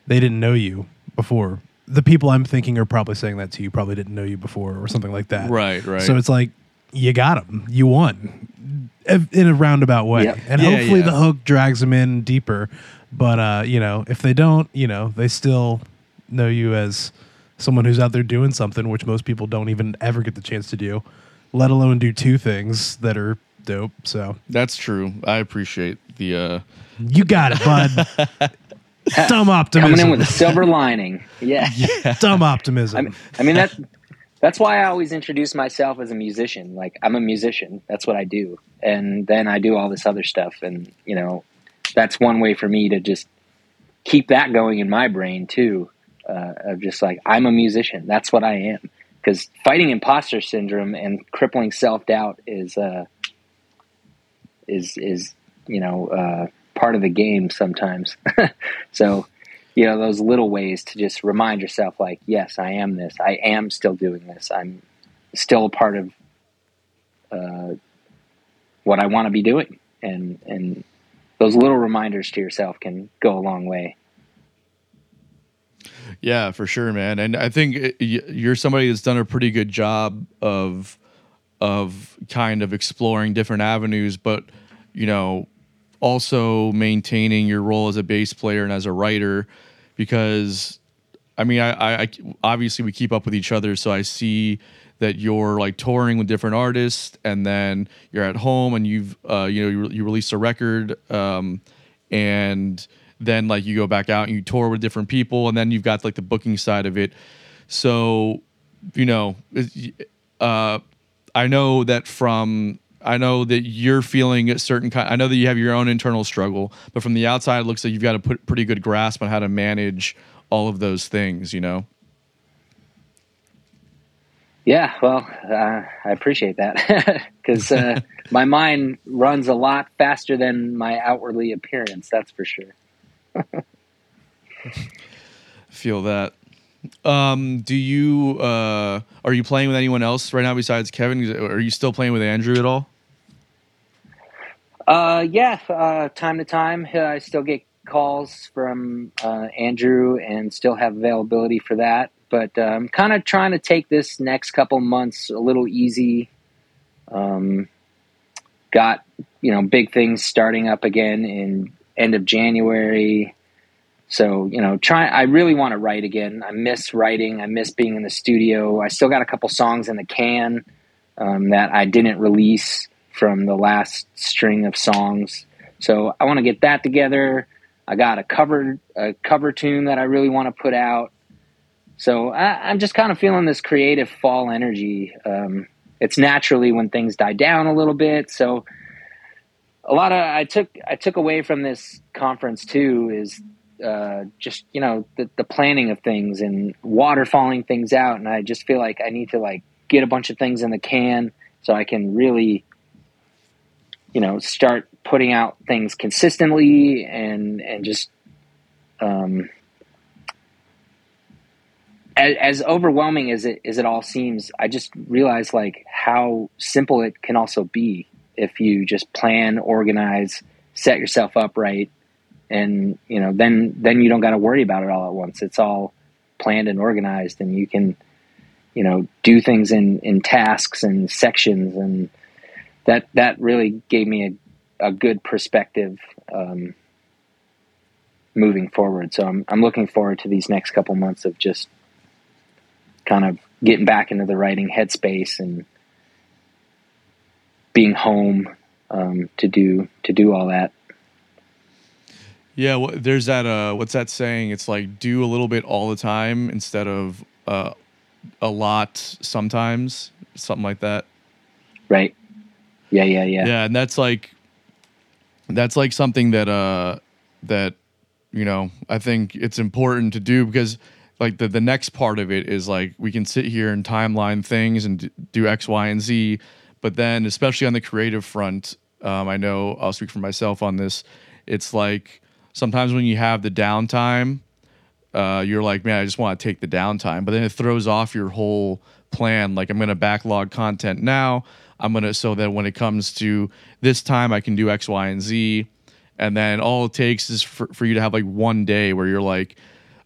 they didn't know you before. The people I'm thinking are probably saying that to you probably didn't know you before or something like that. Right, right. So it's like you got them. You won in a roundabout way, Yep. and Yeah, hopefully yeah. the hook drags them in deeper. But uh, you know, if they don't, you know, they still know you as someone who's out there doing something, which most people don't even ever get the chance to do, let alone do two things that are dope. So That's true. I appreciate the uh you got it, bud. Dumb optimism. Coming optimism. in with a silver lining. Yeah. Dumb optimism. I mean, I mean that. That's why I always introduce myself as a musician. Like I'm a musician. That's what I do, and then I do all this other stuff. And you know, that's one way for me to just keep that going in my brain too. Uh, of just like I'm a musician. That's what I am. Because fighting imposter syndrome and crippling self doubt is uh, is is you know uh, part of the game sometimes. so you know those little ways to just remind yourself like yes i am this i am still doing this i'm still a part of uh, what i want to be doing and and those little reminders to yourself can go a long way Yeah, for sure, man. And I think you're somebody that's done a pretty good job of of kind of exploring different avenues, but you know, also maintaining your role as a bass player and as a writer. Because, I mean, I, I, obviously we keep up with each other, so I see that you're like touring with different artists, and then you're at home and you've uh, you know you, re- you release a record, um, and then like you go back out and you tour with different people and then you've got like the booking side of it so you know uh i know that from i know that you're feeling a certain kind i know that you have your own internal struggle but from the outside it looks like you've got a put, pretty good grasp on how to manage all of those things you know? Yeah well uh, i appreciate that. Because uh, my mind runs a lot faster than my outwardly appearance that's for sure. Feel that um do you uh are you playing with anyone else right now besides kevin are you still playing with andrew at all Uh, yeah, uh, time to time, uh, I still get calls from uh, Andrew and still have availability for that. But uh, I'm kind of trying to take this next couple months a little easy. Um, got you know big things starting up again in end of January. So you know, try. I really want to write again. I miss writing. I miss being in the studio. I still got a couple songs in the can um, that I didn't release from the last string of songs. So I want to get that together. I got a cover a cover tune that I really want to put out. So I, I'm just kind of feeling this creative fall energy. Um, it's naturally when things die down a little bit. So a lot of I took I took away from this conference too is uh, just you know the, the planning of things and waterfalling things out. And I just feel like I need to like get a bunch of things in the can so I can really you know start putting out things consistently and and just um as, as overwhelming as it as it all seems i just realized like how simple it can also be if you just plan organize set yourself up right and you know then then you don't got to worry about it all at once it's all planned and organized and you can you know do things in in tasks and sections and that that really gave me a, a good perspective um, moving forward. So I'm I'm looking forward to these next couple months of just kind of getting back into the writing headspace and being home um, to do to do all that. Yeah, wh- there's that. Uh, what's that saying? It's like do a little bit all the time instead of uh, a lot sometimes, something like that. Right? Yeah, yeah, yeah. Yeah, and that's like that's like something that uh that you know I think it's important to do because like the the next part of it is like we can sit here and timeline things and do X, Y, and Z, but then especially on the creative front, um, I know I'll speak for myself on this. It's like sometimes when you have the downtime, uh, you're like, man, I just want to take the downtime, but then it throws off your whole plan. Like I'm going to backlog content now. I'm going to so that when it comes to this time, I can do X, Y, and Z. And then all it takes is for, for you to have like one day where you're like,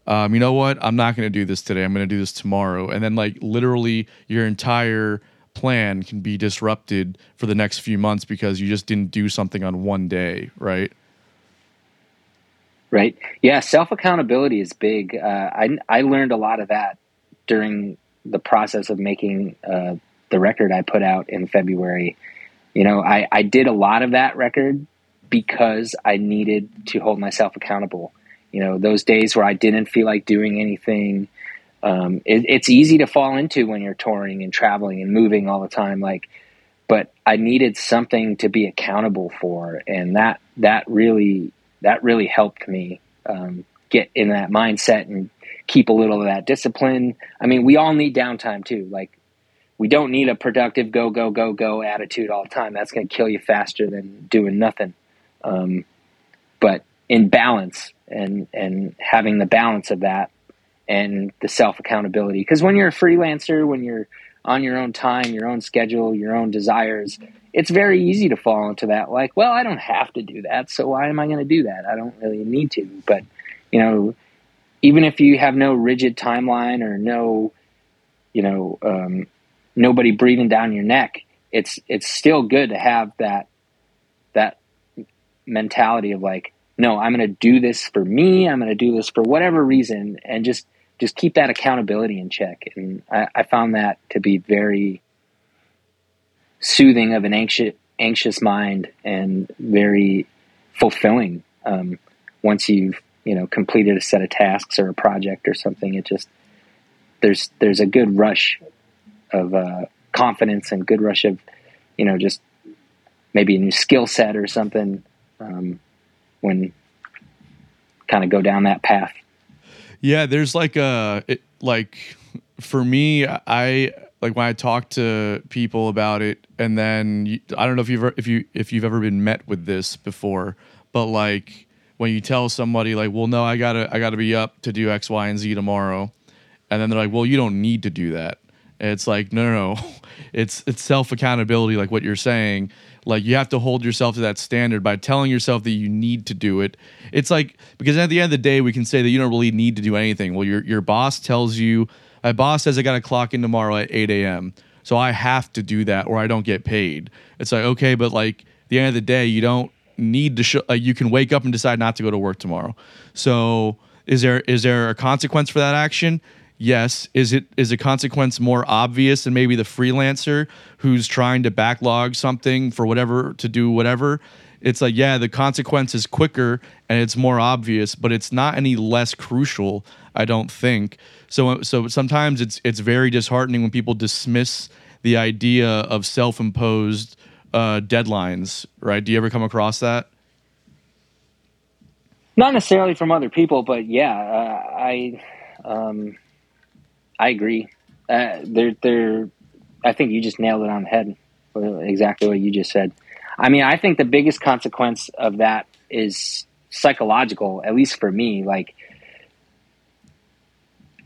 um, you know what? I'm not going to do this today. I'm going to do this tomorrow. And then, like, literally, your entire plan can be disrupted for the next few months because you just didn't do something on one day, right? Right. Yeah. Self accountability is big. Uh, I I learned a lot of that during the process of making uh, the record I put out in February. You know, I I did a lot of that record because I needed to hold myself accountable. You know, those days where I didn't feel like doing anything. Um, it, it's easy to fall into when you're touring and traveling and moving all the time. Like, but I needed something to be accountable for, and that that really that really helped me um, get in that mindset and keep a little of that discipline. I mean, we all need downtime too. Like, we don't need a productive go go go go attitude all the time. That's going to kill you faster than doing nothing. Um, but in balance and and having the balance of that and the self accountability. Because when you're a freelancer, when you're on your own time, your own schedule, your own desires, it's very easy to fall into that. Like, well, I don't have to do that, so why am I going to do that? I don't really need to. But you know, even if you have no rigid timeline or no, you know, um, nobody breathing down your neck, it's it's still good to have that that mentality of like, no, I'm going to do this for me. I'm going to do this for whatever reason, and just just keep that accountability in check. And I, I found that to be very soothing of an anxious anxious mind and very fulfilling. Um, once you've you know completed a set of tasks or a project or something, it just there's there's a good rush of uh, confidence and good rush of you know just maybe a new skill set or something um, when kind of go down that path. Yeah, there's like a it, like for me, I like when I talk to people about it, and then you, I don't know if you've if you if you've ever been met with this before, but like when you tell somebody like, well, no, I gotta I gotta be up to do X, Y, and Z tomorrow, and then they're like, well, you don't need to do that. And it's like, no, no, no, it's it's self accountability, like what you're saying. Like you have to hold yourself to that standard by telling yourself that you need to do it. It's like because at the end of the day, we can say that you don't really need to do anything. Well, your your boss tells you, my boss says I got to clock in tomorrow at 8 a.m. So I have to do that or I don't get paid. It's like okay, but like the end of the day, you don't need to show. You can wake up and decide not to go to work tomorrow. So is there is there a consequence for that action? Yes is it is a consequence more obvious than maybe the freelancer who's trying to backlog something for whatever to do whatever? It's like yeah the consequence is quicker and it's more obvious but it's not any less crucial i don't think. So so sometimes it's it's very disheartening when people dismiss the idea of self-imposed uh, deadlines right? Do you ever come across that? Not necessarily from other people but yeah uh, i um, I agree. Uh, they're, they're, I think you just nailed it on the head. Exactly what you just said. I mean, I think the biggest consequence of that is psychological, at least for me. Like,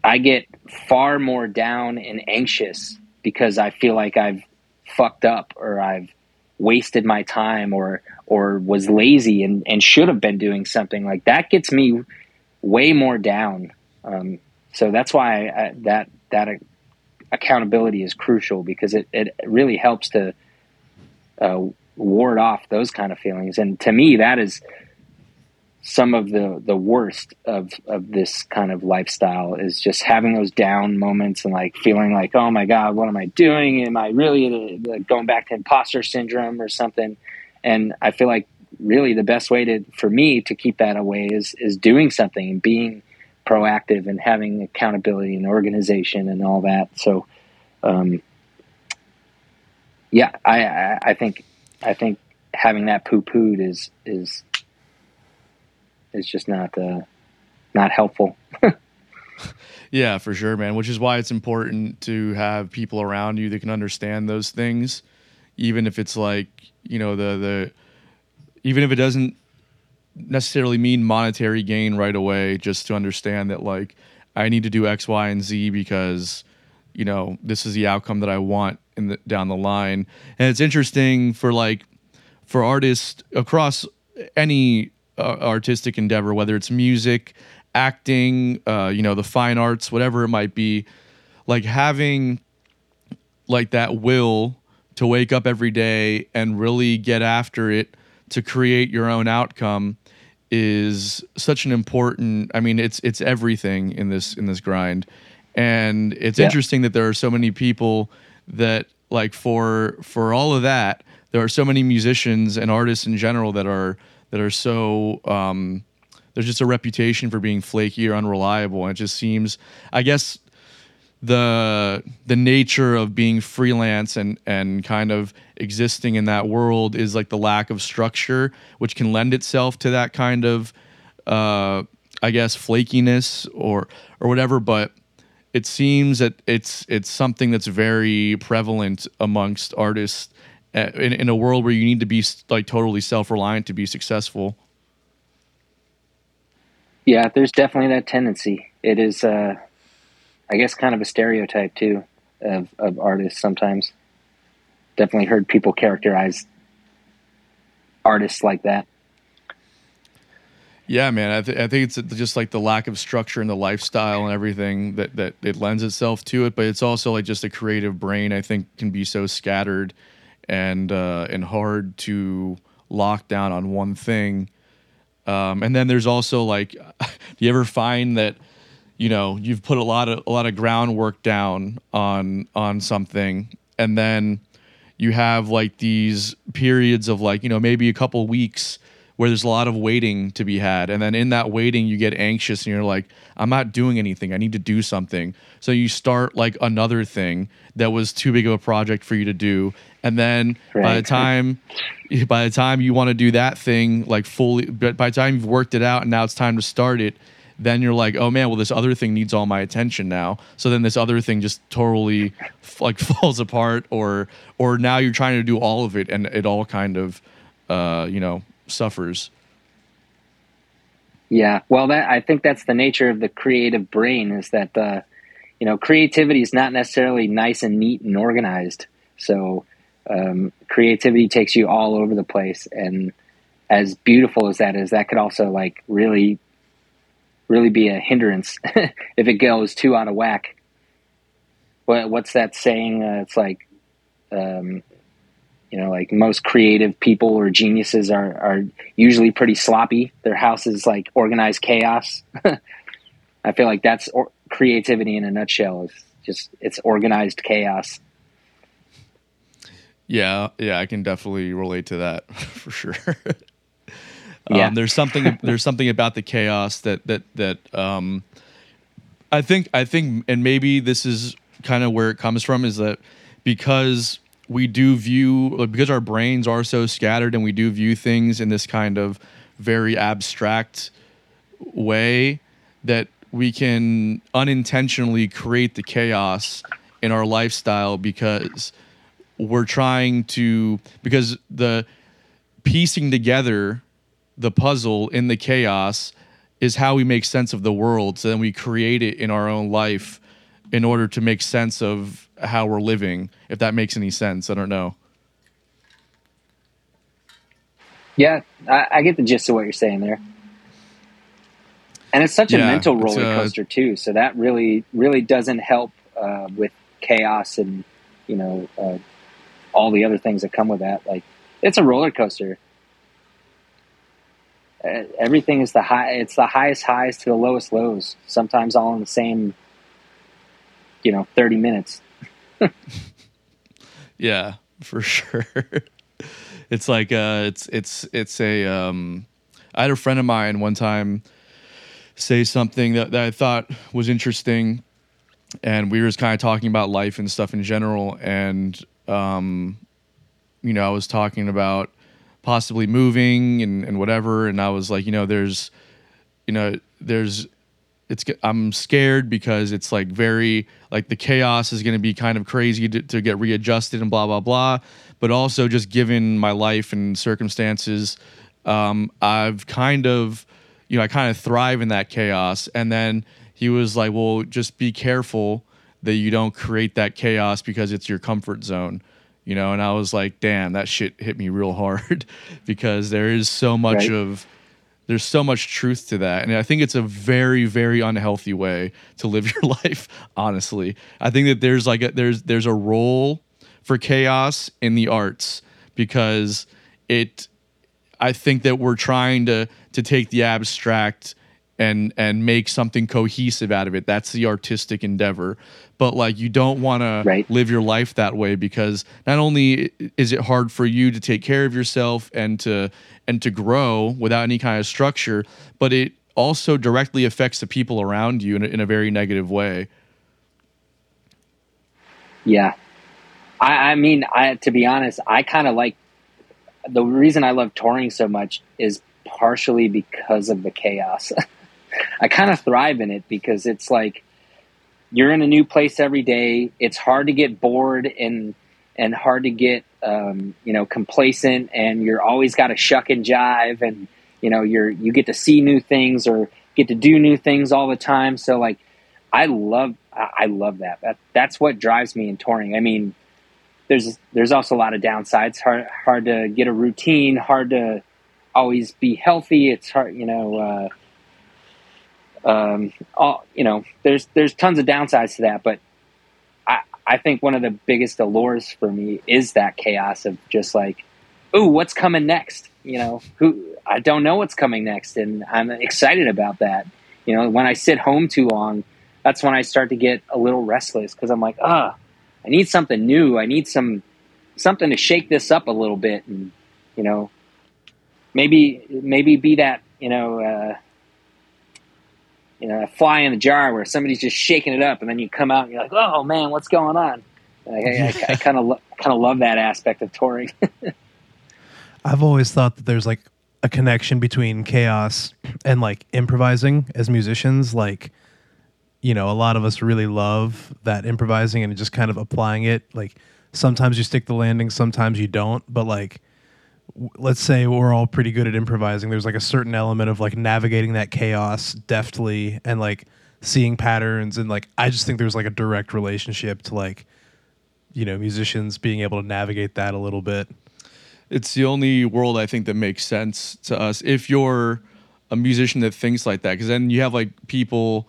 I get far more down and anxious because I feel like I've fucked up or I've wasted my time or or was lazy and, and should have been doing something like that gets me way more down um, so that's why I, that that accountability is crucial because it, it really helps to uh, ward off those kind of feelings. And to me, that is some of the the worst of of this kind of lifestyle is just having those down moments and like feeling like oh my god what am i doing am i really uh, uh, going back to imposter syndrome or something and i feel like really the best way to for me to keep that away is is doing something and being proactive and having accountability and organization and all that. So, um, yeah, I, I, I think I think having that poo pooed is is is just not uh, not helpful. Yeah, for sure, man. Which is why it's important to have people around you that can understand those things, even if it's like you know the the, even if it doesn't necessarily mean monetary gain right away. Just to understand that like I need to do X, Y, and Z because you know this is the outcome that I want in the down the line. And it's interesting for like for artists across any uh, artistic endeavor, whether it's music, acting, uh, you know, the fine arts, whatever it might be, like having like that will to wake up every day and really get after it to create your own outcome is such an important i mean it's it's everything in this in this grind and it's Yeah. interesting that there are so many people that like for for all of that there are so many musicians and artists in general that are that are so um there's just a reputation for being flaky or unreliable and it just seems i guess the the nature of being freelance and and kind of existing in that world is like the lack of structure which can lend itself to that kind of uh i guess flakiness or or whatever but it seems that it's it's something that's very prevalent amongst artists uh, in, in a world where you need to be like totally self-reliant to be successful Yeah, there's definitely that tendency. It is, uh, I guess, kind of a stereotype too of of artists. Sometimes, definitely heard people characterize artists like that. Yeah, man. I, th- I think it's just like the lack of structure and the lifestyle and everything that that it lends itself to it. But it's also like just a creative brain. I think can be so scattered and uh, and hard to lock down on one thing. Um, and then there's also like, do you ever find that you know you've put a lot of a lot of groundwork down on on something, and then you have like these periods of like you know maybe a couple weeks where there's a lot of waiting to be had. And then in that waiting you get anxious and you're like i'm not doing anything. I need to do something. So you start like another thing that was too big of a project for you to do. And then by the time by the time you want to do that thing like fully but by the time you've worked it out and now it's time to start it then you're like oh man well this other thing needs all my attention now. So then this other thing just totally like falls apart or or now you're trying to do all of it and it all kind of uh you know suffers. Yeah, well, that I think that's the nature of the creative brain is that uh, you know creativity is not necessarily nice and neat and organized. So um, creativity takes you all over the place, and as beautiful as that is, that could also like really, really be a hindrance if it goes too out of whack. What, what's that saying? Uh, it's like, um, you know, like most creative people or geniuses are, are usually pretty sloppy. Their house is like organized chaos. I feel like that's or- creativity in a nutshell. Is just it's organized chaos. yeah yeah i can definitely relate to that for sure Yeah. um, there's something there's something about the chaos that that that um i think i think and maybe this is kind of where it comes from is that because we do view because our brains are so scattered and we do view things in this kind of very abstract way that we can unintentionally create the chaos in our lifestyle because we're trying to because the piecing together the puzzle in the chaos is how we make sense of the world so then we create it in our own life in order to make sense of how we're living if that makes any sense i don't know Yeah, I, I get the gist of what you're saying there. And it's such a mental roller uh, coaster too. So that really, really doesn't help uh, with chaos and you know uh, all the other things that come with that. Like it's a roller coaster. Everything is the high. It's the highest highs to the lowest lows. Sometimes all in the same, you know, thirty minutes. Yeah, for sure. it's like uh it's it's it's a um I had a friend of mine one time say something that, that I thought was interesting and we were just kind of talking about life and stuff in general and um you know, I was talking about possibly moving and, and whatever and I was like, you know, there's you know, there's it's I'm scared because it's like very like the chaos is going to be kind of crazy to, to get readjusted and blah blah blah. But also just given my life and circumstances, um, I've kind of you know I kind of thrive in that chaos. And then he was like, "Well, just be careful that you don't create that chaos because it's your comfort zone." You know, and I was like, "Damn, that shit hit me real hard," because there is so much Right. of there's so much truth to that. And i think it's a very very unhealthy way to live your life honestly. I think that there's like a, there's there's a role for chaos in the arts because it i think that we're trying to to take the abstract and and make something cohesive out of it. That's the artistic endeavor but like you don't want to live your life that way because not only is it hard for you to take care of yourself and to and to grow without any kind of structure but it also directly affects the people around you in a, in a very negative way Yeah. I, I mean, I to be honest, I kind of like the reason I love touring so much is partially because of the chaos. I kind of thrive in it because it's like you're in a new place every day. It's hard to get bored and and hard to get um, you know complacent, and you're always got to shuck and jive, and you know you're you get to see new things or get to do new things all the time. So like I love I love that. That that's what drives me in touring. I mean, there's there's also a lot of downsides. Hard hard to get a routine. Hard to always be healthy. It's hard, you know. Uh, um, all you know, there's there's tons of downsides to that, but I I think one of the biggest allures for me is that chaos of just like, ooh, what's coming next? You know, who I don't know what's coming next, and I'm excited about that. You know, when I sit home too long, that's when I start to get a little restless because I'm like, ah, I need something new. I need some something to shake this up a little bit, and you know, maybe maybe be that you know. Uh, you know, a fly in the jar where somebody's just shaking it up, and then you come out and you're like, "Oh man, what's going on?" Like, I, kind of kind of love that aspect of touring. I've always thought that there's like a connection between chaos and like improvising as musicians. Like, you know, a lot of us really love that improvising and just kind of applying it. Like, sometimes you stick the landing, sometimes you don't. But like, let's say we're all pretty good at improvising. There's like a certain element of like navigating that chaos deftly and like seeing patterns. And like, I just think there's like a direct relationship to like, you know, musicians being able to navigate that a little bit. it's the only world I think that makes sense to us if you're a musician that thinks like that. Because then you have like people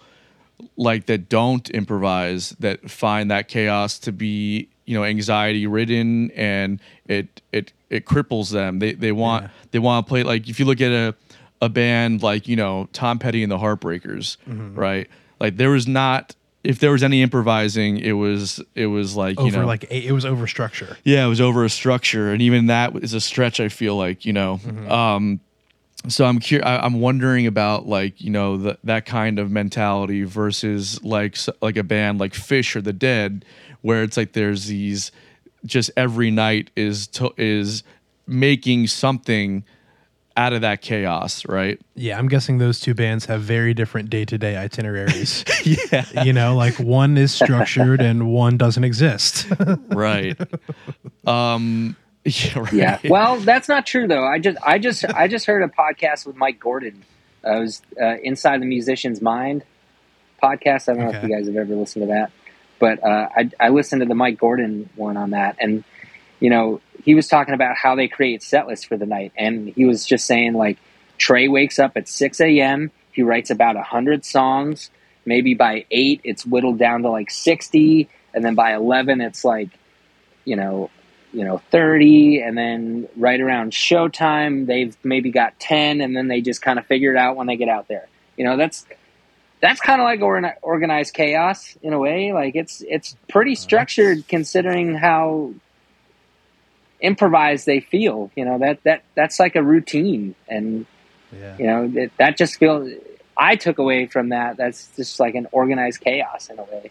like that don't improvise that find that chaos to be you know anxiety ridden and it it it cripples them. They they want Yeah. they want to play like if you look at a a band like you know Tom Petty and the Heartbreakers, right? Like there was not. If there was any improvising, it was it was like you know like it was over structure. yeah, it was over a structure, and even that is a stretch. I feel like you know. Um, so I'm cur- I, I'm wondering about like you know the, that kind of mentality versus like like a band like Phish or the Dead, where it's like there's these just every night is to, is making something out of that chaos, right? Yeah, I'm guessing those two bands have very different day to day itineraries. yeah, you know, like one is structured and one doesn't exist. right. um, yeah, right. yeah. Well, that's not true though. I just I just I just heard a podcast with Mike Gordon. Uh, it was uh, Inside the Musician's Mind podcast. I don't know if you guys have ever listened to that, but uh, I I listened to the Mike Gordon one on that, and you know he was talking about how they create set lists for the night, and he was just saying like Trey wakes up at six a.m. He writes about hundred songs. Maybe by eight, it's whittled down to like sixty, and then by eleven, it's like you know you know 30 and then right around showtime they've maybe got 10 and then they just kind of figure it out when they get out there you know that's that's kind of like organized chaos in a way like it's it's pretty structured considering how improvised they feel you know that that that's like a routine and yeah. you know that, that just feels i took away from that that's just like an organized chaos in a way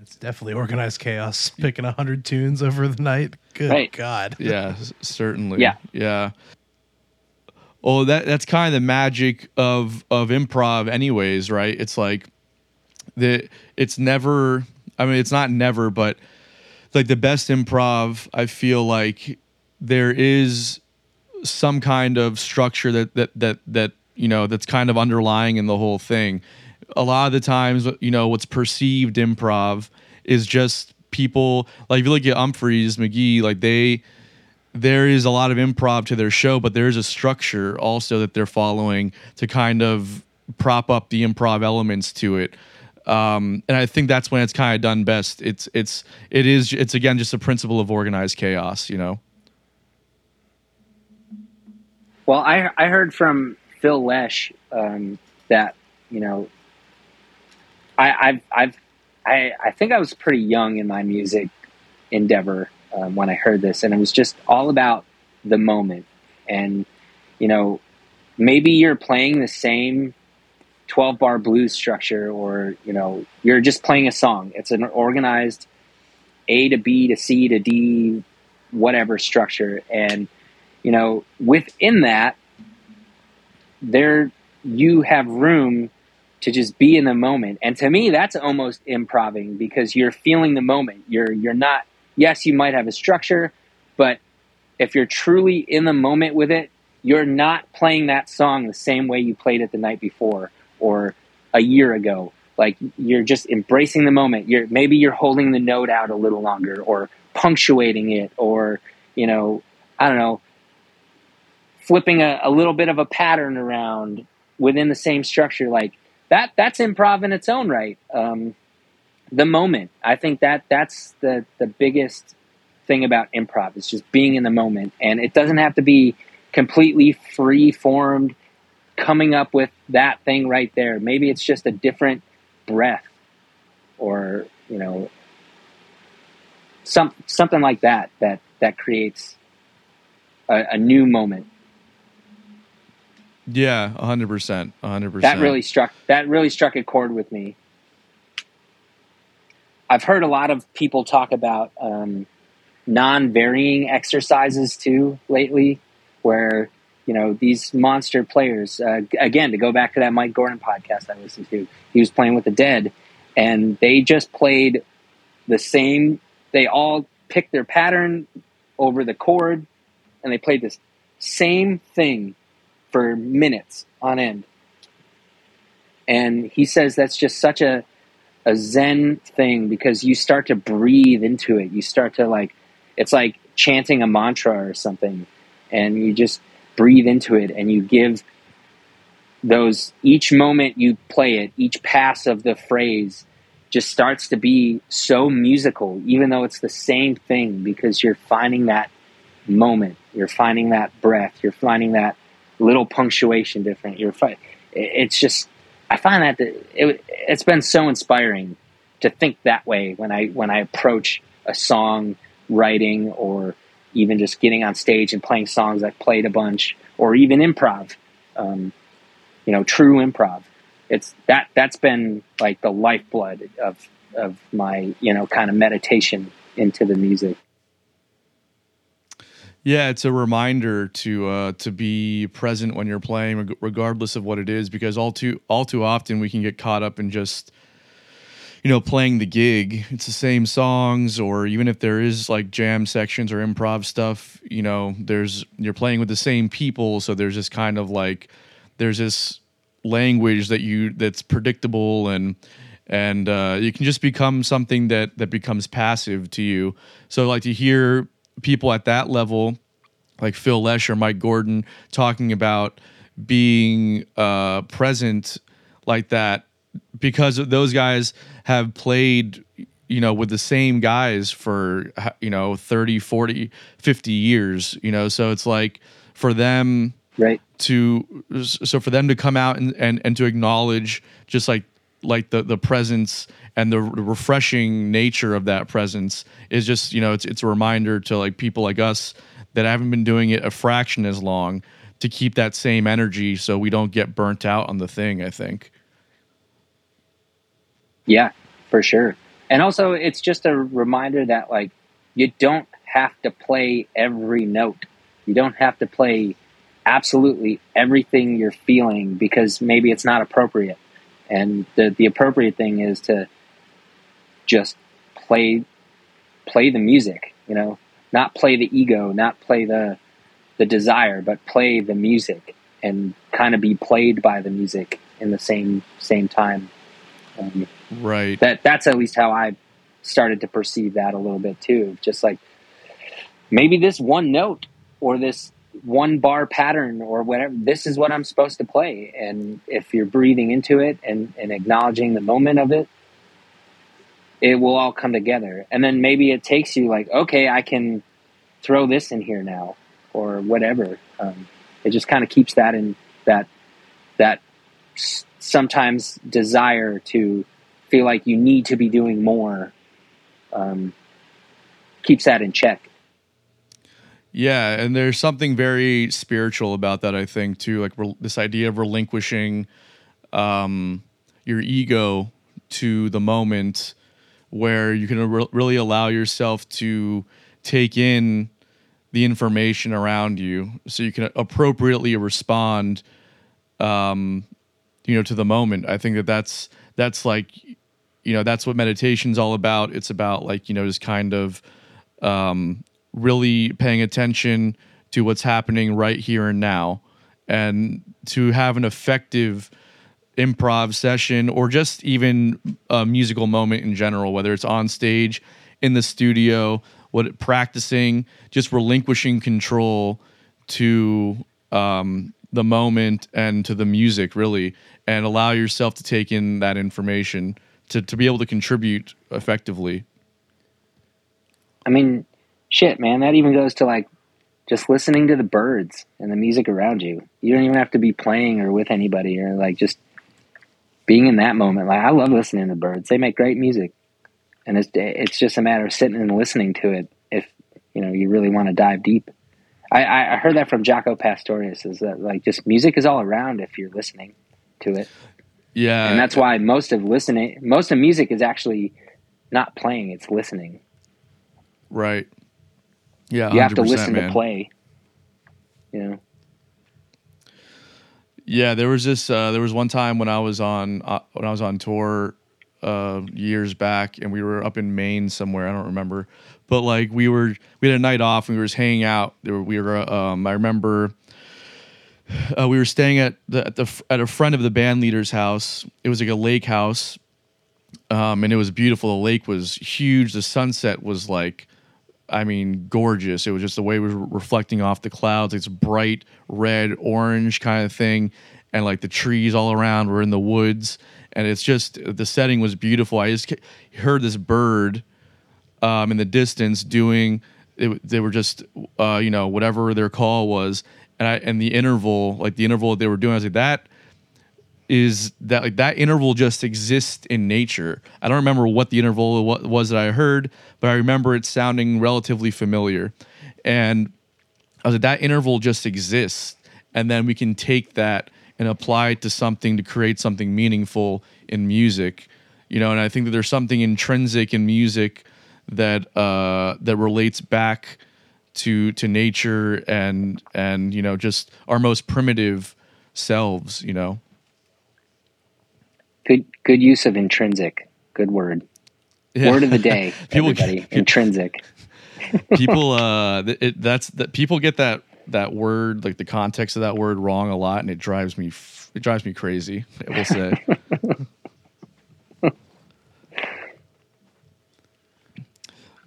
It's definitely organized chaos. Picking a hundred tunes over the night. Good Right. God. yeah certainly Yeah. yeah well, that that's kind of the magic of of improv, anyways, right? It's like the it's never. I mean, it's not never, but like the best improv, I feel like there is some kind of structure that that that that you know that's kind of underlying in the whole thing. A lot of the times, you know, what's perceived improv is just people like if you look at Umphrey's McGee, like they there is a lot of improv to their show, but there is a structure also that they're following to kind of prop up the improv elements to it. Um, and I think that's when it's kind of done best. It's it's it is it's again just a principle of organized chaos, you know. Well, I I heard from Phil Lesh um, that you know I, I've I've I I think I was pretty young in my music endeavor um, when I heard this, and it was just all about the moment. And you know, maybe you're playing the same 12 bar blues structure, or you know, you're just playing a song. It's an organized A to B to C to D, whatever structure, and you know, within that, there you have room to just be in the moment. And to me, that's almost improving because you're feeling the moment. You're you're not. Yes, you might have a structure, but if you're truly in the moment with it, you're not playing that song the same way you played it the night before or a year ago. Like you're just embracing the moment. You're maybe you're holding the note out a little longer or punctuating it or you know I don't know flipping a, a little bit of a pattern around within the same structure like that that's improv in its own right um, the moment i think that that's the the biggest thing about improv is just being in the moment and it doesn't have to be completely free formed coming up with that thing right there maybe it's just a different breath or you know some something like that that that creates a, a new moment Yeah, hundred percent, hundred percent. that really struck that really struck a chord with me. I've heard a lot of people talk about um, non-varying exercises too lately, where you know these monster players. Uh, again, to go back to that Mike Gordon podcast I listened to, he was playing with the Dead, and they just played the same. They all picked their pattern over the chord, and they played this same thing for minutes on end. And he says that's just such a a zen thing because you start to breathe into it. You start to like it's like chanting a mantra or something and you just breathe into it and you give those each moment you play it, each pass of the phrase just starts to be so musical even though it's the same thing because you're finding that moment, you're finding that breath, you're finding that little punctuation different. You're fi- it's just I find that it, it's been so inspiring to think that way when I when I approach a song writing or even just getting on stage and playing songs I've played a bunch or even improv, um, you know, true improv. It's that that's been like the lifeblood of of my you know kind of meditation into the music. Yeah, it's a reminder to uh, to be present when you're playing, regardless of what it is, because all too all too often we can get caught up in just you know playing the gig. It's the same songs, or even if there is like jam sections or improv stuff, you know, there's you're playing with the same people, so there's this kind of like there's this language that you that's predictable and and uh, you can just become something that that becomes passive to you. So like to hear people at that level, like Phil Lesh or Mike Gordon, talking about being uh, present like that because those guys have played you know with the same guys for you know 30 40 50 years you know so it's like for them Right. to so for them to come out and, and, and to acknowledge just like like the the presence and the refreshing nature of that presence is just you know it's it's a reminder to like people like us that haven't been doing it a fraction as long to keep that same energy so we don't get burnt out on the thing i think Yeah, for sure. And also, it's just a reminder that like you don't have to play every note. You don't have to play absolutely everything you're feeling because maybe it's not appropriate. And the the appropriate thing is to just play play the music, you know, not play the ego, not play the the desire, but play the music and kind of be played by the music in the same same time. Um, Right. that that's at least how I started to perceive that a little bit too. Just like maybe this one note or this one bar pattern or whatever, this is what I'm supposed to play. And if you're breathing into it and, and acknowledging the moment of it, it will all come together. And then maybe it takes you like, okay, I can throw this in here now or whatever. Um, it just kind of keeps that in that, that sometimes desire to feel like you need to be doing more um, keeps that in check. Yeah, and there's something very spiritual about that. I think too, like rel this idea of relinquishing um, your ego to the moment, where you can re- really allow yourself to take in the information around you, so you can appropriately respond, um, you know, to the moment. I think that that's that's like, you know, that's what meditation's all about. It's about like you know, just kind of um, really paying attention to what's happening right here and now and to have an effective improv session or just even a musical moment in general whether it's on stage in the studio what practicing just relinquishing control to um, the moment and to the music really and allow yourself to take in that information to, to be able to contribute effectively I mean, shit, man, that even goes to like just listening to the birds and the music around you. You don't even have to be playing or with anybody or like just being in that moment. Like I love listening to birds. They make great music. And it's it's just a matter of sitting and listening to it if you know you really want to dive deep. I, I heard that from Jaco Pastorius is that like just music is all around if you're listening to it. yeah and that's why most of listening most of music is actually not playing, it's listening. Right. Yeah. you have to listen man. to play. You know, Yeah, there was this. Uh, there was one time when I was on uh, when I was on tour uh, years back, and we were up in Maine somewhere. I don't remember, but like we were we had a night off and we were just hanging out. We were. Um, I remember. Uh, we were staying at the, at the at a friend of the band leader's house. It was like a lake house, um, and it was beautiful. The lake was huge. The sunset was like I mean, gorgeous. It was just the way it was reflecting off the clouds. It's bright red, orange kind of thing. And like the trees all around were in the woods. And it's just, the setting was beautiful. I just heard this bird um, in the distance doing, it, they were just, uh, you know, whatever their call was. And I, and the interval, like the interval that they were doing, I was like, that is that like that interval just exists in nature. I don't remember what the interval was that I heard, but I remember it sounding relatively familiar. And I was like, that interval just exists, and then we can take that and apply it to something to create something meaningful in music. You know, and I think that there's something intrinsic in music that uh, that relates back to to nature and and you know just our most primitive selves. You know. Good good use of intrinsic. Good word. Yeah. Word of the day, People- everybody. intrinsic. people uh it, that's that people get that that word like the context of that word wrong a lot and it drives me f- it drives me crazy it will say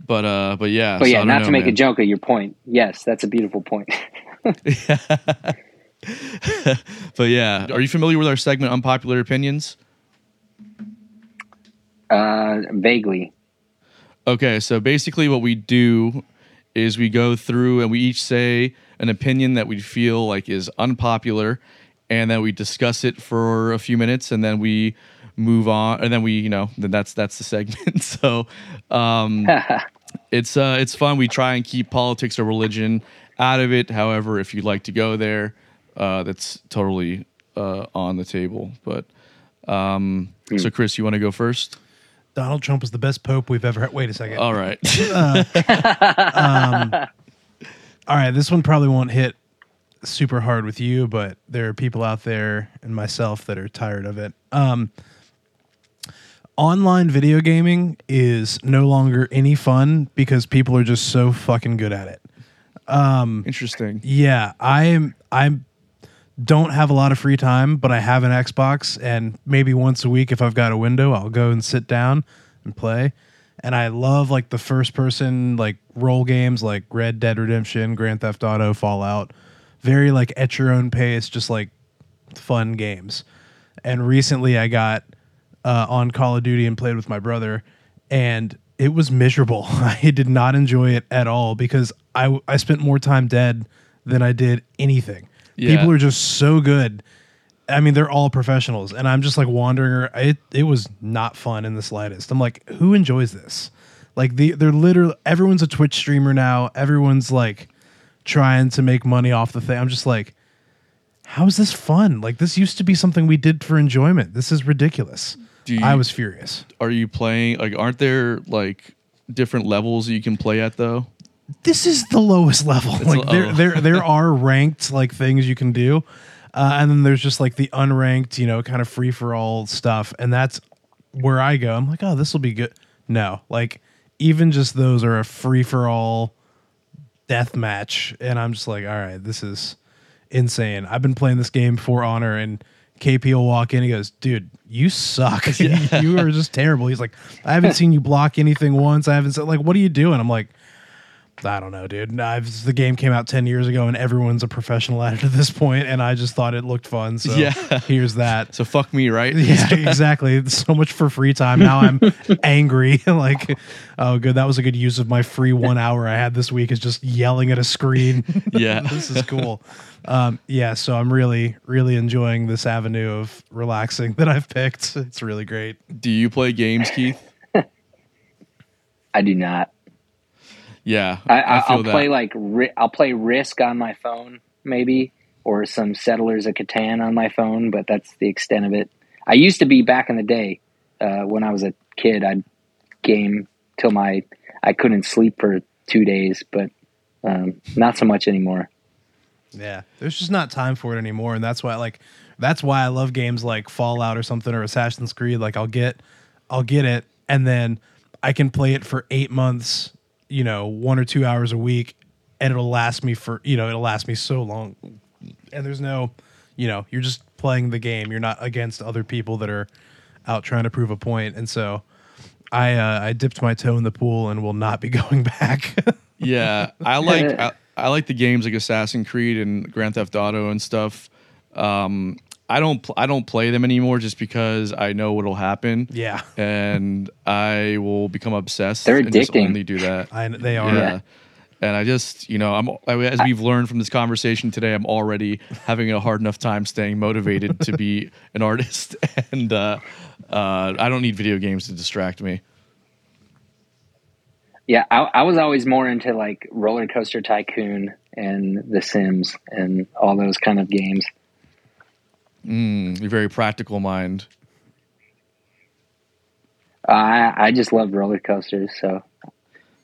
but uh but yeah But so yeah, I don't not know, to make a joke of your point. Yes, that's a beautiful point. but yeah are you familiar with our segment unpopular opinions Uh, vaguely. Okay, so basically what we do is we go through and we each say an opinion that we feel like is unpopular and then we discuss it for a few minutes and then we move on and then we, you know, then that's that's the segment. so um it's uh it's fun. We try and keep politics or religion out of it. However, if you'd like to go there, uh that's totally uh on the table. But um so Chris, you want to go first? Donald Trump is the best pope we've ever had. Wait a second. All right. All right, this one probably won't hit super hard with you, but there are people out there and myself that are tired of it. Um, online video gaming is no longer any fun because people are just so fucking good at it. Um, Interesting. Yeah, I'm I'm don't have a lot of free time, but I have an Xbox and maybe once a week if I've got a window, I'll go and sit down and play. And I love like the first person like role games like Red Dead Redemption, Grand Theft Auto, Fallout. Very like at your own pace, just like fun games. And recently I got uh, on Call of Duty and played with my brother, and it was miserable. I did not enjoy it at all because I I spent more time dead than I did anything. Yeah. People are just so good. I mean, they're all professionals, and I'm just like wandering. It it was not fun in the slightest. I'm like, who enjoys this? Like the they're literally everyone's a Twitch streamer now. Everyone's like trying to make money off the thing. I'm just like, how is this fun? Like this used to be something we did for enjoyment. This is ridiculous. You, I was furious. Are you playing? Like, aren't there like different levels you can play at though? This is the lowest level. like there, there, there are ranked like things you can do, uh, and then there's just like the unranked, you know, kind of free for all stuff, and that's where I go. I'm like, oh, this will be good. No, like even just those are a free for all death match, and I'm just like, all right, this is insane. I've been playing this game for honor, and KP will walk in. He goes, dude, you suck. you are just terrible. He's like, I haven't seen you block anything once. I haven't said like, what are you doing? I'm like. I don't know, dude. I've, the game came out ten years ago, and everyone's a professional at it at this point, and I just thought it looked fun. So Yeah. here's that. So fuck me, right? Yeah, exactly. So much for free time. Now I'm angry. like, oh, good. That was a good use of my free one hour I had this week. Is just yelling at a screen. yeah. this is cool. Um, yeah, so I'm really, really enjoying this avenue of relaxing that I've picked. It's really great. Do you play games, Keith? I do not. Yeah, I, I, feel I'll that. play like I'll play Risk on my phone, maybe, or some Settlers of Catan on my phone, but that's the extent of it. I used to be back in the day uh, when I was a kid. I'd game till my I couldn't sleep for two days, but um, not so much anymore. Yeah, there's just not time for it anymore, and that's why like that's why I love games like Fallout or something or Assassin's Creed. Like I'll get I'll get it, and then I can play it for eight months, you know, one or two hours a week, and it'll last me for you know it'll last me so long. And there's no, you know, you're just playing the game. You're not against other people that are out trying to prove a point, and so. I uh, I dipped my toe in the pool and will not be going back. Yeah, I like I, I like the games like Assassin's Creed and Grand Theft Auto and stuff. Um, I don't pl- I don't play them anymore just because I know what'll happen. yeah, and I will become obsessed. They're and just addicting. only do that. I, they are. yeah. And I just, you know, I'm as we've learned from this conversation today, I'm already having a hard enough time staying motivated to be an artist, and uh, uh, I don't need video games to distract me. Yeah, I, I was always more into like Roller Coaster Tycoon and The Sims and all those kind of games. Mm, you're very practical mind. I I just love roller coasters, so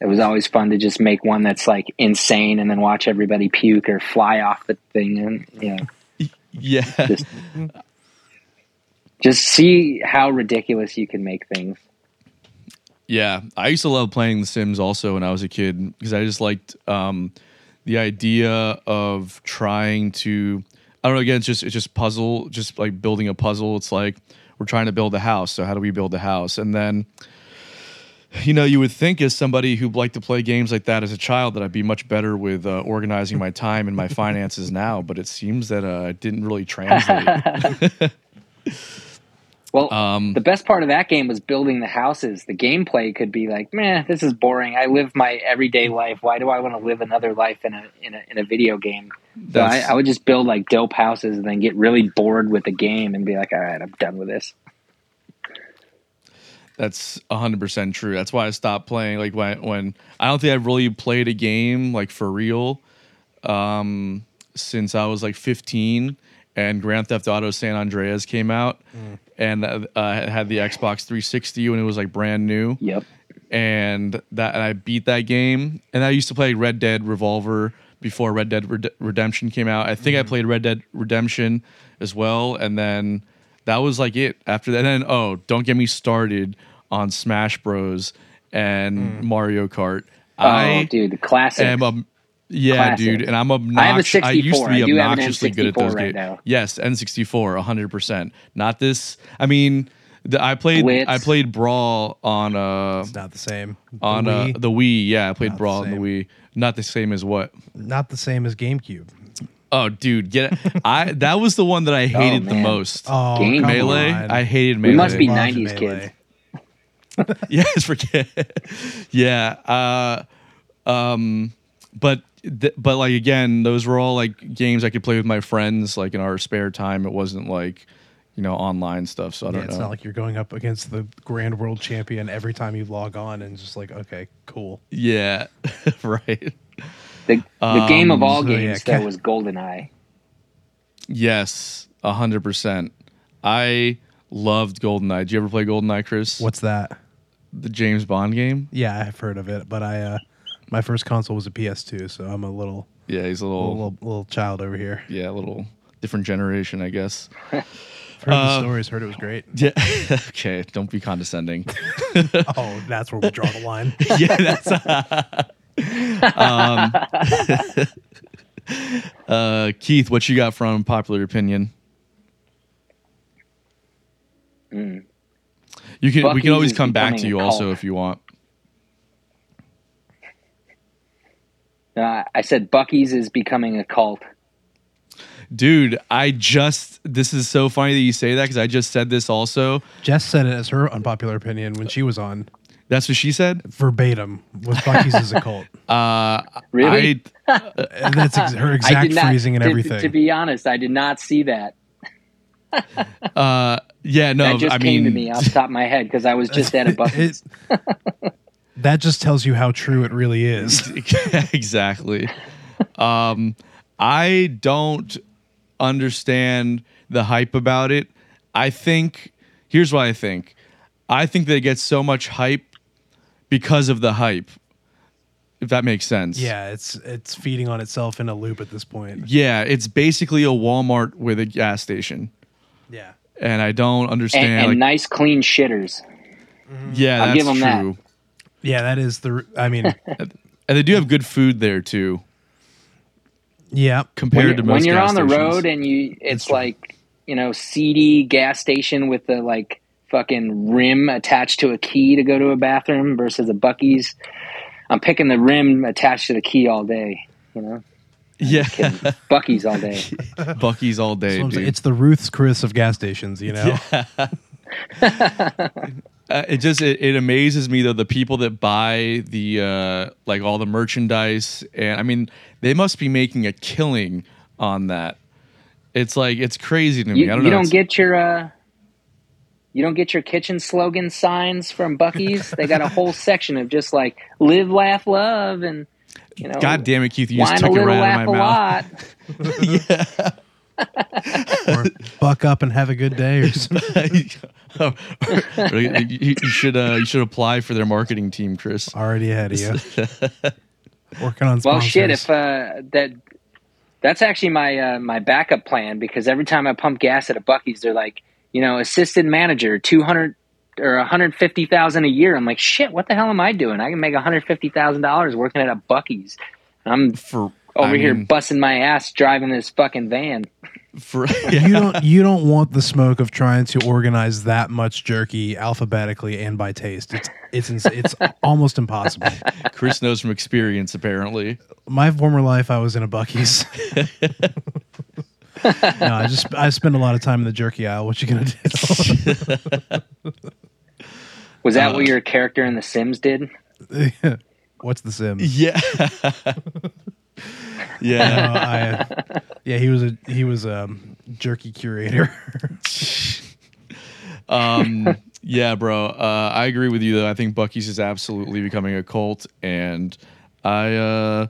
it was always fun to just make one that's like insane and then watch everybody puke or fly off the thing and you know Yeah, just just see how ridiculous you can make things. Yeah, I used to love playing The Sims also when I was a kid because I just liked um, the idea of trying to. I don't know. Again, it's just it's just puzzle, just like building a puzzle. It's like we're trying to build a house. So how do we build a house? And then, you know, you would think as somebody who liked to play games like that as a child that I'd be much better with uh, organizing my time and my finances now. But it seems that uh, it didn't really translate. Well, Um, the best part of that game was building the houses. The gameplay could be like, "Man, this is boring. I live my everyday life. Why do I want to live another life in a in a in a video game?" So I, I would just build like dope houses and then get really bored with the game and be like, "All right, I'm done with this." That's hundred percent true. That's why I stopped playing. Like when when I don't think I've really played a game like for real um, since I was like fifteen and Grand Theft Auto San Andreas came out and uh, I had the Xbox 360 when it was like brand new Yep. and that and I beat that game and I used to play Red Dead Revolver before Red Dead Red- Redemption came out. I think I played Red Dead Redemption as well, and then that was like it. After that, and then oh, don't get me started on Smash Bros and Mario Kart. Oh, I dude, the classic. am a yeah, Classic. dude, and I'm obnoxious. I have a I used to be I do have an obnoxiously good at those right games. now. Yes, N64, 100. percent Not this. I mean, I played Blitz. I played Brawl on uh It's not the same. The on uh, the Wii. Yeah, I played Not the Brawl on the. Wii. Not the same as what? not the same as GameCube. Oh, dude, get it. I that was the one that I hated the most. Oh, Game Melee. on. I hated Melee. We must be Loved 90s Melee. kids. yes, forget. yeah. Uh, um, but th- but like again, those were all like games I could play with my friends, like in our spare time. It wasn't like you know online stuff. So I don't know. it's know. not like you're going up against the grand world champion every time you log on and just like, okay, cool. yeah, right. The, the game of all so, games, ca- though, was GoldenEye. Yes, a hundred percent. I loved GoldenEye. Did you ever play GoldenEye, Chris? What's that? the James Bond game? Yeah, I've heard of it, but I uh my first console was a PS2, so I'm a little Yeah, he's a little little, little, little child over here. yeah, a little different generation, I guess. I've heard Uh, the stories, heard it was great. Yeah. okay, don't be condescending. Oh, that's where we draw the line. yeah, that's um, uh, Keith. What you got from popular opinion? Mm. You can. we Buc-ee's can always come back to you also if you want. Uh, I said Buc-ee's is becoming a cult. Dude, I just. This is so funny that you say that because I just said this also. Jess said it as her unpopular opinion when she was on That's what she said. verbatim. Was Buc-ee's is a cult. Uh, Really? I, And that's ex- her exact did not, phrasing and to- everything. To, be honest, I did not see that. uh, yeah, no. that just I came mean, to me off the top of my head because I was just at a Buc-ee's. It- that just tells you how true it really is. exactly. Um, I don't understand the hype about it. I think here's what I think. I think that it gets so much hype because of the hype. If that makes sense. Yeah, it's it's feeding on itself in a loop at this point. Yeah, it's basically a Walmart with a gas station. Yeah. And I don't understand and like nice, clean shitters. Mm-hmm. yeah, I'll that's give 'em that. true. Yeah, that is the I mean, And they do have good food there too yeah. compared when, to most when you're gas on the stations. road and you it's like you know seedy gas station with the like fucking rim attached to a key to go to a bathroom versus a Buc-ee's i'm picking the rim attached to the key all day you know Yeah. Buc-ee's all day Buc-ee's all day, So I'm saying, dude. it's the Ruth's Chris of gas stations, you know? Uh, it just it, it amazes me though the people that buy the uh like all the merchandise and I mean they must be making a killing on that. It's like it's crazy to me. you, I don't you know. don't get your uh you don't get your kitchen slogan signs from Buc-ee's they got a whole section of just like live laugh love and you know God damn it, Keith! You just a took it little right laugh out a of my mouth. lot or buck up and have a good day or something. you, you- you should uh, you should apply for their marketing team, Chris. Already ahead of you. Working on sponsors. Well, shit. If uh, that that's actually my uh, my backup plan because every time I pump gas at a Buc-ee's, they're like, you know, assistant manager, two hundred or one hundred fifty thousand a year. I'm like, shit. What the hell am I doing? I can make one hundred fifty thousand dollars working at a Buc-ee's. I'm For over I here mean, busting my ass driving this fucking van. for you don't you don't want the smoke of trying to organize that much jerky alphabetically and by taste. It's it's ins- it's almost impossible. Chris knows from experience apparently. My former life, I was in a Buc-ee's. no, I just I spend a lot of time in the jerky aisle. What you gonna do? Was that Uh, what your character in The Sims did? What's the Sims? Yeah. Yeah. Uh, I, yeah, he was a he was a jerky curator. um yeah bro uh i agree with you though i think Buc-ee's is absolutely becoming a cult and i uh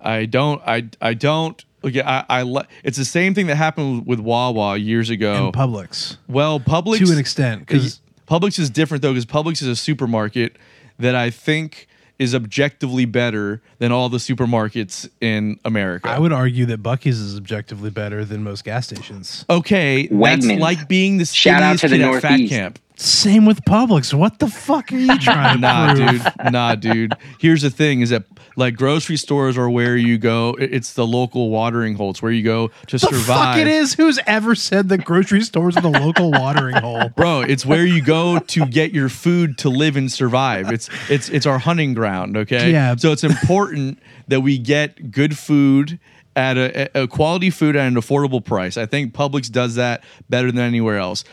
i don't i i don't look i i le- it's the same thing that happened with wawa years ago in Publix well publix to an extent because Publix is different though because Publix is a supermarket that I think is objectively better than all the supermarkets in America. I would argue that Buc-ee's is objectively better than most gas stations. okay, that's like being the Shout out skinniest to the kid at fat camp. Same with Publix. What the fuck are you trying to Nah, prove? dude. Nah, dude. Here's the thing: is that like grocery stores are where you go. it- It's the local watering hole. It's where you go to The survive. fuck it is. Who's ever said that grocery stores are the local watering hole? Bro, it's where you go to get your food to live and survive. It's it's it's our hunting ground, okay? Yeah. So it's important that we get good food at a, a quality food at an affordable price. I think Publix does that better than anywhere else.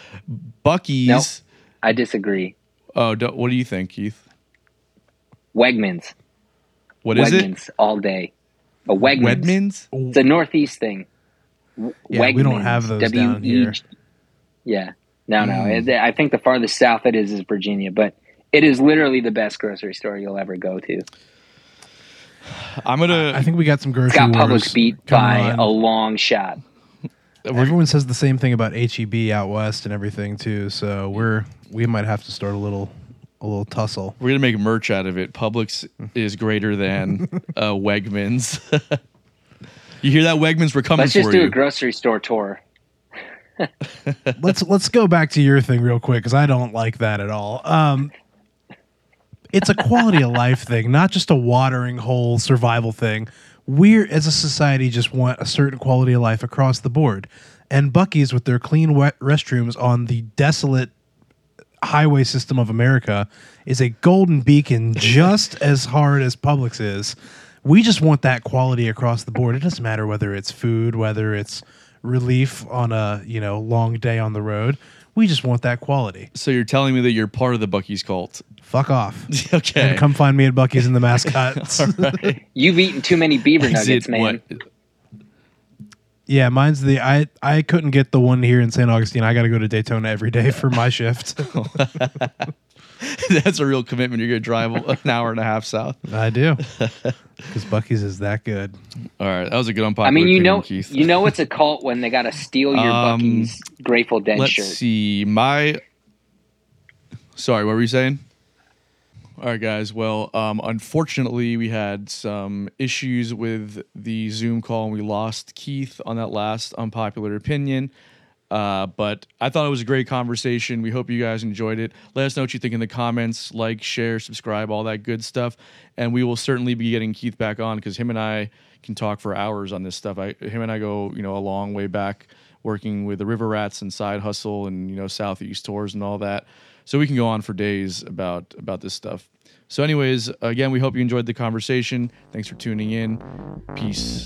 Buc-ee's. Nope. I disagree. Oh, do, what do you think, Keith? Wegmans. What is Wegmans all day. A Wegmans. Wegmans? It's a Northeast thing. W- Yeah, we don't have those down here. Yeah. No, no. Mm. It- I think the farthest south it is is Virginia, but it is literally the best grocery store you'll ever go to. I'm gonna. I think we got some grocery It's got wars Publix beat coming by on. a long shot. Everyone says the same thing about HEB out west and everything too. So we're we might have to start a little a little tussle. We're gonna make merch out of it. Publix is greater than uh, Wegmans. you hear that, Wegmans? We're coming Let's just for do you. a grocery store tour. let's let's go back to your thing real quick because I don't like that at all. Um, it's a quality of life thing, not just a watering hole survival thing. We as a society just want a certain quality of life across the board, and Buc-ee's with their clean wet restrooms on the desolate highway system of America is a golden beacon just as hard as Publix is. We just want that quality across the board. It doesn't matter whether it's food, whether it's relief on a, you know, long day on the road. We just want that quality. so you're telling me that you're part of the Buc-ee's cult? Fuck off. okay. And come find me at Buc-ee's in the mascots. You've eaten too many beaver nuggets, it man. what? Yeah, mine's the I I couldn't get the one here in St. Augustine. I got to go to Daytona every day for my shift. That's a real commitment. You're gonna drive an hour and a half south. I do. Cuz Buc-ee's is that good. All right, that was a good unpopular I mean, you know, Keith. you know, it's a cult when they got to steal your Um, Buc-ee's Grateful Dead Let's shirt. see. My sorry, what were you saying? All right, guys. Well, um, unfortunately, we had some issues with the Zoom call, and we lost Keith on that last unpopular opinion. Uh, but I thought it was a great conversation. We hope you guys enjoyed it. Let us know what you think in the comments. Like, share, subscribe, all that good stuff. And we will certainly be getting Keith back on because him and I can talk for hours on this stuff. I, him and I go, you know, a long way back working with the River Rats and Side Hustle and you know Southeast tours and all that. So we can go on for days about about this stuff. So, anyways, again, we hope you enjoyed the conversation. Thanks for tuning in. Peace.